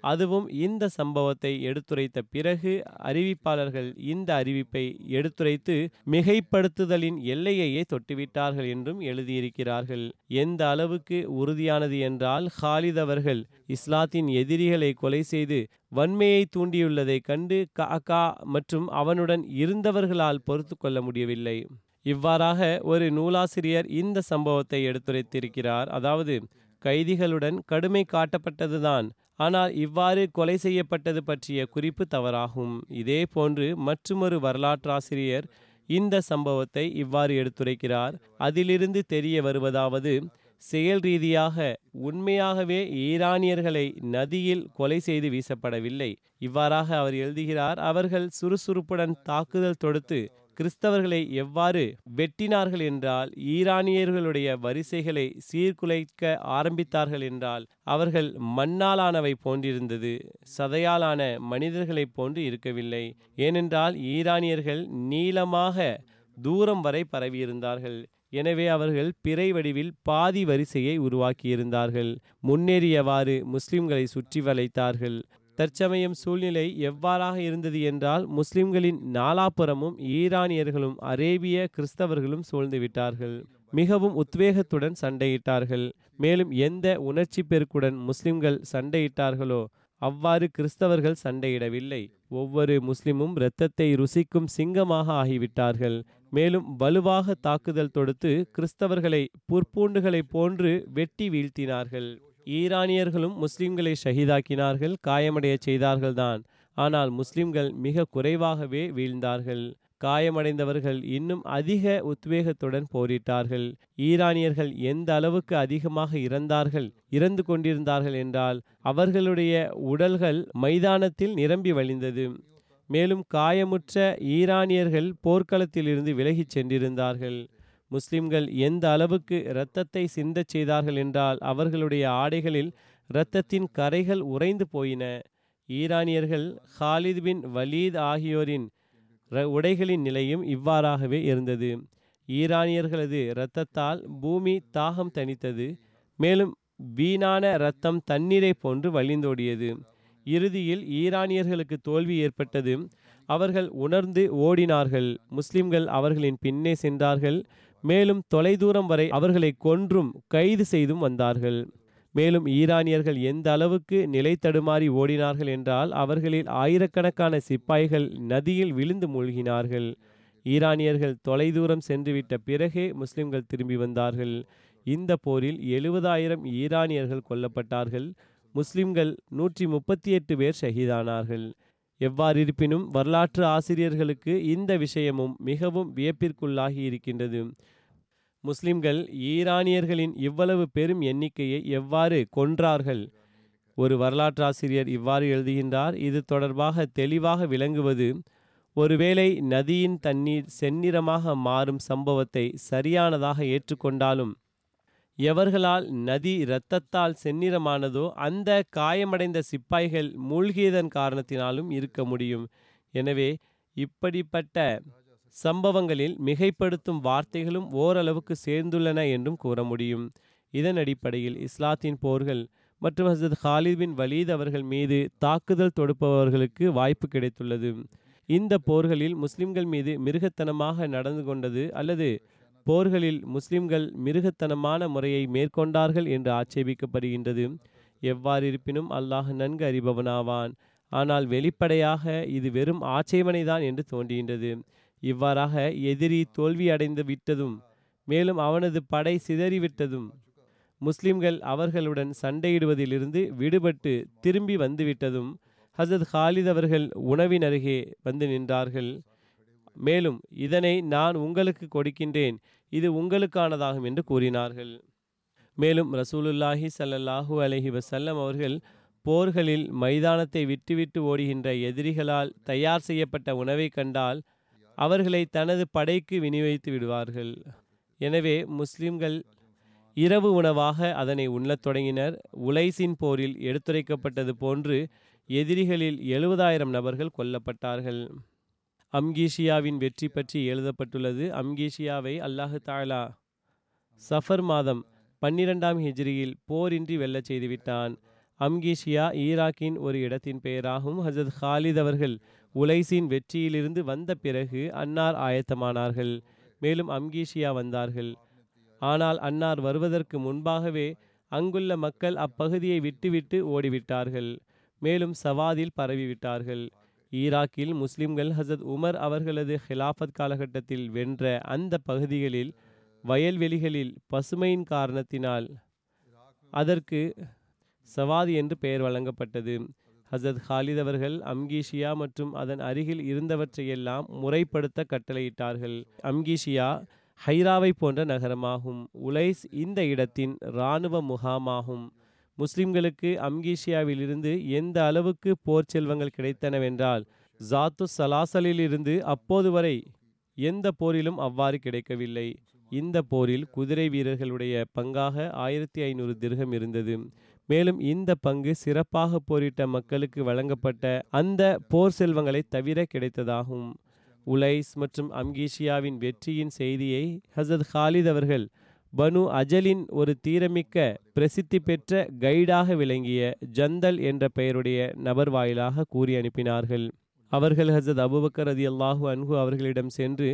அதுவும் இந்த சம்பவத்தை எடுத்துரைத்த பிறகு அறிவிப்பாளர்கள் இந்த அறிவிப்பை எடுத்துரைத்து மிகைப்படுத்துதலின் எல்லையையே தொட்டுவிட்டார்கள் என்றும் எழுதியிருக்கிறார்கள். எந்த அளவுக்கு உறுதியானது என்றால் ஹாலித் அவர்கள் இஸ்லாத்தின் எதிரிகளை கொலை செய்து வன்மையை தூண்டியுள்ளதை கண்டு காக்கா மற்றும் அவனுடன் இருந்தவர்களால் பொறுத்து கொள்ள முடியவில்லை. இவ்வாறாக ஒரு நூலாசிரியர் இந்த சம்பவத்தை எடுத்துரைத்திருக்கிறார். அதாவது கைதிகளுடன் கடுமை காட்டப்பட்டதுதான். ஆனால் இவ்வாறு கொலை செய்யப்பட்டது பற்றிய குறிப்பு தவறாகும். இதே போன்று மற்றுமொரு வரலாற்றாசிரியர் இந்த சம்பவத்தை இவ்வாறு எடுத்துரைக்கிறார். அதிலிருந்து தெரிய வருவதாவது செயல் ரீதியாக உண்மையாகவே ஈரானியர்களை நதியில் கொலை செய்து வீசப்படவில்லை. இவ்வாறாக அவர் எழுதுகிறார் அவர்கள் சுறுசுறுப்புடன் தாக்குதல் தொடுத்து கிறிஸ்தவர்களை எவ்வாறு வெட்டினார்கள் என்றால் ஈரானியர்களுடைய வரிசைகளை சீர்குலைக்க ஆரம்பித்தார்கள் என்றால் அவர்கள் மண்ணாலானவை போன்றிருந்தது சதையாலான மனிதர்களைப் போன்று இருக்கவில்லை. ஏனென்றால் ஈரானியர்கள் நீளமாக தூரம் வரை பரவியிருந்தார்கள். எனவே அவர்கள் பிறை வடிவில் பாதி வரிசையை உருவாக்கியிருந்தார்கள். முன்னேறியவாறு முஸ்லிம்களை சுற்றி வளைத்தார்கள். தற்சமயம் சூழ்நிலை எவ்வாறாக இருந்தது என்றால் முஸ்லிம்களின் நாலாப்புறமும் ஈரானியர்களும் அரேபிய கிறிஸ்தவர்களும் சூழ்ந்துவிட்டார்கள் மிகவும் உத்வேகத்துடன் சண்டையிட்டார்கள். மேலும் எந்த உணர்ச்சி பெருக்குடன் முஸ்லிம்கள் சண்டையிட்டார்களோ அவ்வாறு கிறிஸ்தவர்கள் சண்டையிடவில்லை. ஒவ்வொரு முஸ்லிமும் இரத்தத்தை ருசிக்கும் சிங்கமாக ஆகிவிட்டார்கள். மேலும் வலுவாக தாக்குதல் தொடுத்து கிறிஸ்தவர்களை புற்பூண்டுகளைப் போன்று வெட்டி வீழ்த்தினார்கள். ஈரானியர்களும் முஸ்லிம்களை ஷஹீதாக்கினார்கள் காயமடைய செய்தார்கள்தான். ஆனால் முஸ்லிம்கள் மிக குறைவாகவே வீழ்ந்தார்கள். காயமடைந்தவர்கள் இன்னும் அதிக உத்வேகத்துடன் போரிட்டார்கள். ஈரானியர்கள் எந்த அளவுக்கு அதிகமாக இறந்தார்கள் இறந்து கொண்டிருந்தார்கள் என்றால் அவர்களுடைய உடல்கள் மைதானத்தில் நிரம்பி வழிந்தது. மேலும் காயமுற்ற ஈரானியர்கள் போர்க்களத்திலிருந்து விலகிச் சென்றிருந்தார்கள். முஸ்லிம்கள் எந்த அளவுக்கு இரத்தத்தை சிந்தச் செய்தார்கள் என்றால் அவர்களுடைய ஆடைகளில் இரத்தத்தின் கரைகள் உறைந்து போயின. ஈரானியர்கள் ஹாலித் பின் வலீத் ஆகியோரின் உடைகளின் நிலையும் இவ்வாறாகவே இருந்தது. ஈரானியர்களது இரத்தத்தால் பூமி தாகம் தனித்தது மேலும் வீணான இரத்தம் தண்ணீரை போன்று வழிந்தோடியது. இறுதியில் ஈரானியர்களுக்கு தோல்வி ஏற்பட்டது. அவர்கள் உணர்ந்து ஓடினார்கள். முஸ்லிம்கள் அவர்களின் பின்னே சென்றார்கள். மேலும் தொலைதூரம் வரை அவர்களை கொன்றும் கைது செய்தும் வந்தார்கள். மேலும் ஈரானியர்கள் எந்த அளவுக்கு நிலை தடுமாறி ஓடினார்கள் என்றால் அவர்களில் ஆயிரக்கணக்கான சிப்பாய்கள் நதியில் விழுந்து மூழ்கினார்கள். ஈரானியர்கள் தொலைதூரம் சென்றுவிட்ட பிறகே முஸ்லிம்கள் திரும்பி வந்தார்கள். இந்த போரில் எழுபதாயிரம் ஈரானியர்கள் கொல்லப்பட்டார்கள். முஸ்லிம்கள் நூற்றி முப்பத்தி எட்டு பேர் ஷஹீதானார்கள். எவ்வாறிருப்பினும் வரலாற்று ஆசிரியர்களுக்கு இந்த விஷயமும் மிகவும் வியப்பிற்குள்ளாகி இருக்கின்றது. முஸ்லிம்கள் ஈரானியர்களின் இவ்வளவு பெரும் எண்ணிக்கையை எவ்வாறு கொன்றார்கள்? ஒரு வரலாற்றாசிரியர் இவ்வாறு எழுதுகின்றார் இது தொடர்பாக தெளிவாக விளங்குவது ஒருவேளை நதியின் தண்ணீர் செந்நிறமாக மாறும் சம்பவத்தை சரியானதாக ஏற்றுக்கொண்டாலும் எவர்களால் நதி இரத்தத்தால் செந்நிறமானதோ அந்த காயமடைந்த சிப்பாய்கள் மூழ்கியதன் காரணத்தினாலும் இருக்க முடியும். எனவே இப்படிப்பட்ட சம்பவங்களில் மிகைப்படுத்தும் வார்த்தைகளும் ஓரளவுக்கு சேர்ந்துள்ளன என்றும் கூற முடியும். இதன் அடிப்படையில் இஸ்லாத்தின் போர்கள் மற்றும் ஹசரத் ஹாலித் பின் வலீத் அவர்கள் மீது தாக்குதல் தொடுப்பவர்களுக்கு வாய்ப்பு கிடைத்துள்ளது. இந்த போர்களில் முஸ்லிம்கள் மீது மிருகத்தனமாக நடந்து கொண்டது அல்லது போர்களில் முஸ்லிம்கள் மிருகத்தனமான முறையை மேற்கொண்டார்கள் என்று ஆட்சேபிக்கப்படுகின்றது. எவ்வாறிருப்பினும் அல்லாஹ் நன்கு அறிபவனாவான். ஆனால் வெளிப்படையாக இது வெறும் ஆட்சேபனைதான் என்று தோன்றுகின்றது. இவ்வாறாக எதிரி தோல்வி அடைந்து விட்டதும் மேலும் அவனது படை சிதறிவிட்டதும் முஸ்லிம்கள் அவர்களுடன் சண்டையிடுவதிலிருந்து விடுபட்டு திரும்பி வந்துவிட்டதும் ஹசத் ஹாலித் அவர்கள் உணவின் அருகே வந்து நின்றார்கள். மேலும் இதனை நான் உங்களுக்கு கொடுக்கின்றேன். இது உங்களுக்கானதாகும் என்று கூறினார்கள். மேலும் ரசூலுல்லாஹி சல்லல்லாஹு அலஹி வசல்லம் அவர்கள் போர்களில் மைதானத்தை விட்டுவிட்டு ஓடுகின்ற எதிரிகளால் தயார் செய்யப்பட்ட உணவை கண்டால் அவர்களை தனது படைக்கு விநியோகித்து விடுவார்கள். எனவே முஸ்லிம்கள் இரவு உணவாக அதனை உண்ணத் தொடங்கினர். உலைசின் போரில் எடுத்துரைக்கப்பட்டது போன்று எதிரிகளில் எழுபதாயிரம் நபர்கள் கொல்லப்பட்டார்கள். அம்கீஷியாவின் வெற்றி பற்றி எழுதப்பட்டுள்ளது. அம்கீஷியாவை அல்லாஹு தாலா சஃபர் மாதம் பன்னிரெண்டாம் ஹிஜ்ரியில் போரின்றி வெல்லச் செய்துவிட்டான். அம்கீஷியா ஈராக்கின் ஒரு இடத்தின் பெயராகும் ஹசத் ஹாலித் அவர்கள் உலைசின் வெற்றியிலிருந்து வந்த பிறகு அன்னார் ஆயத்தமானார்கள். மேலும் அம்கீஷியா வந்தார்கள். ஆனால் அன்னார் வருவதற்கு முன்பாகவே அங்குள்ள மக்கள் அப்பகுதியை விட்டுவிட்டு ஓடிவிட்டார்கள். மேலும் சவாதில் பரவிவிட்டார்கள். ஈராக்கில் முஸ்லிம்கள் ஹசத் உமர் அவர்களது ஹிலாஃபத் காலகட்டத்தில் வென்ற அந்த பகுதிகளில் வயல்வெளிகளில் பசுமையின் காரணத்தினால் அதற்கு சவாதி என்று பெயர் வழங்கப்பட்டது. ஹசத் ஹாலித் அவர்கள் அம்கீஷியா மற்றும் அதன் அருகில் இருந்தவற்றையெல்லாம் முறைப்படுத்த கட்டளையிட்டார்கள். அம்கீஷியா ஹைராவை போன்ற நகரமாகும். உலைஸ் இந்த இடத்தின் இராணுவ முகாமாகும். முஸ்லிம்களுக்கு அம்கீஷியாவிலிருந்து எந்த அளவுக்கு போர் செல்வங்கள் கிடைத்தனவென்றால் ஜாத்து சலாசலிலிருந்து அப்போது வரை எந்த போரிலும் அவ்வாறு கிடைக்கவில்லை. இந்த போரில் குதிரை வீரர்களுடைய பங்காக ஆயிரத்தி ஐநூறு திர்கம் இருந்தது. மேலும் இந்த பங்கு சிறப்பாக போரிட்ட மக்களுக்கு வழங்கப்பட்ட அந்த போர் செல்வங்களை தவிர கிடைத்ததாகும். உலைஸ் மற்றும் அம்கீஷியாவின் வெற்றியின் செய்தியை ஹசத் ஹாலித் அவர்கள் பனு அஜலின் ஒரு தீரமிக்க பிரசித்தி பெற்ற கைடாக விளங்கிய ஜந்தல் என்ற பெயருடைய நபர் வாயிலாக கூறி அனுப்பினார்கள். அவர்கள் ஹசத் அபுபக்கர் அதி அல்லாஹு அன்ஹு அவர்களிடம் சென்று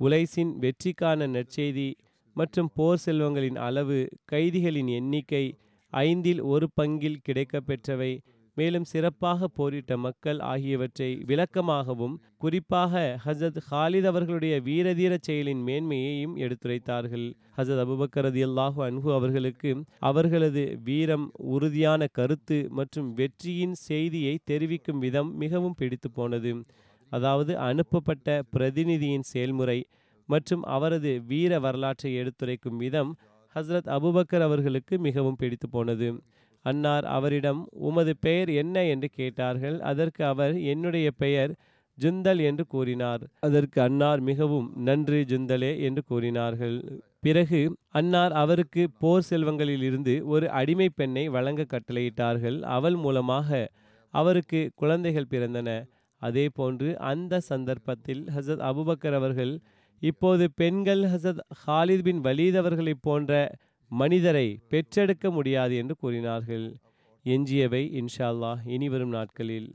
உலைசின் வெற்றிக்கான நற்செய்தி மற்றும் போர் செல்வங்களின் அளவு கைதிகளின் எண்ணிக்கை ஐந்தில் ஒரு பங்கில் கிடைக்கப்பெற்றவை பெற்றவை மேலும் சிறப்பாக போரிட்ட மக்கள் ஆகியவற்றை விளக்கமாகவும் குறிப்பாக ஹசரத் ஹாலித் அவர்களுடைய வீரதீர செயலின் மேன்மையையும் எடுத்துரைத்தார்கள். ஹசரத் அபுபக்கர் ரதி அல்லாஹு அன்ஹு அவர்களுக்கு அவர்களது வீரம் உறுதியான கருத்து மற்றும் வெற்றியின் செய்தியை தெரிவிக்கும் விதம் மிகவும் பிடித்து போனது. அதாவது அனுப்பப்பட்ட பிரதிநிதியின் செயல்முறை மற்றும் அவரது வீர வரலாற்றை எடுத்துரைக்கும் விதம் ஹஸ்ரத் அபுபக்கர் அவர்களுக்கு மிகவும் பிடித்து போனது. அன்னார் அவரிடம் உமது பெயர் என்ன? என்று கேட்டார்கள். அதற்கு அவர் என்னுடைய பெயர் ஜுந்தல் என்று கூறினார். அதற்கு அன்னார் மிகவும் நன்று ஜுந்தலே என்று கூறினார்கள். பிறகு அன்னார் அவருக்கு போர் செல்வங்களில் இருந்து ஒரு அடிமை பெண்ணை வழங்க கட்டளையிட்டார்கள். அவள் மூலமாக அவருக்கு குழந்தைகள் பிறந்தன. அதே போன்று அந்த சந்தர்ப்பத்தில் ஹசத் அபுபக்கர் அவர்கள் இப்போது பெண்கள் ஹசத் ஹாலித் பின் வலீத் அவர்களைப் போன்ற மனிதரை பெற்றெடுக்க முடியாது என்று கூறினார்கள். எஞ்சியவை இன்ஷால்லா இனிவரும் இனி வரும் நாட்களில்.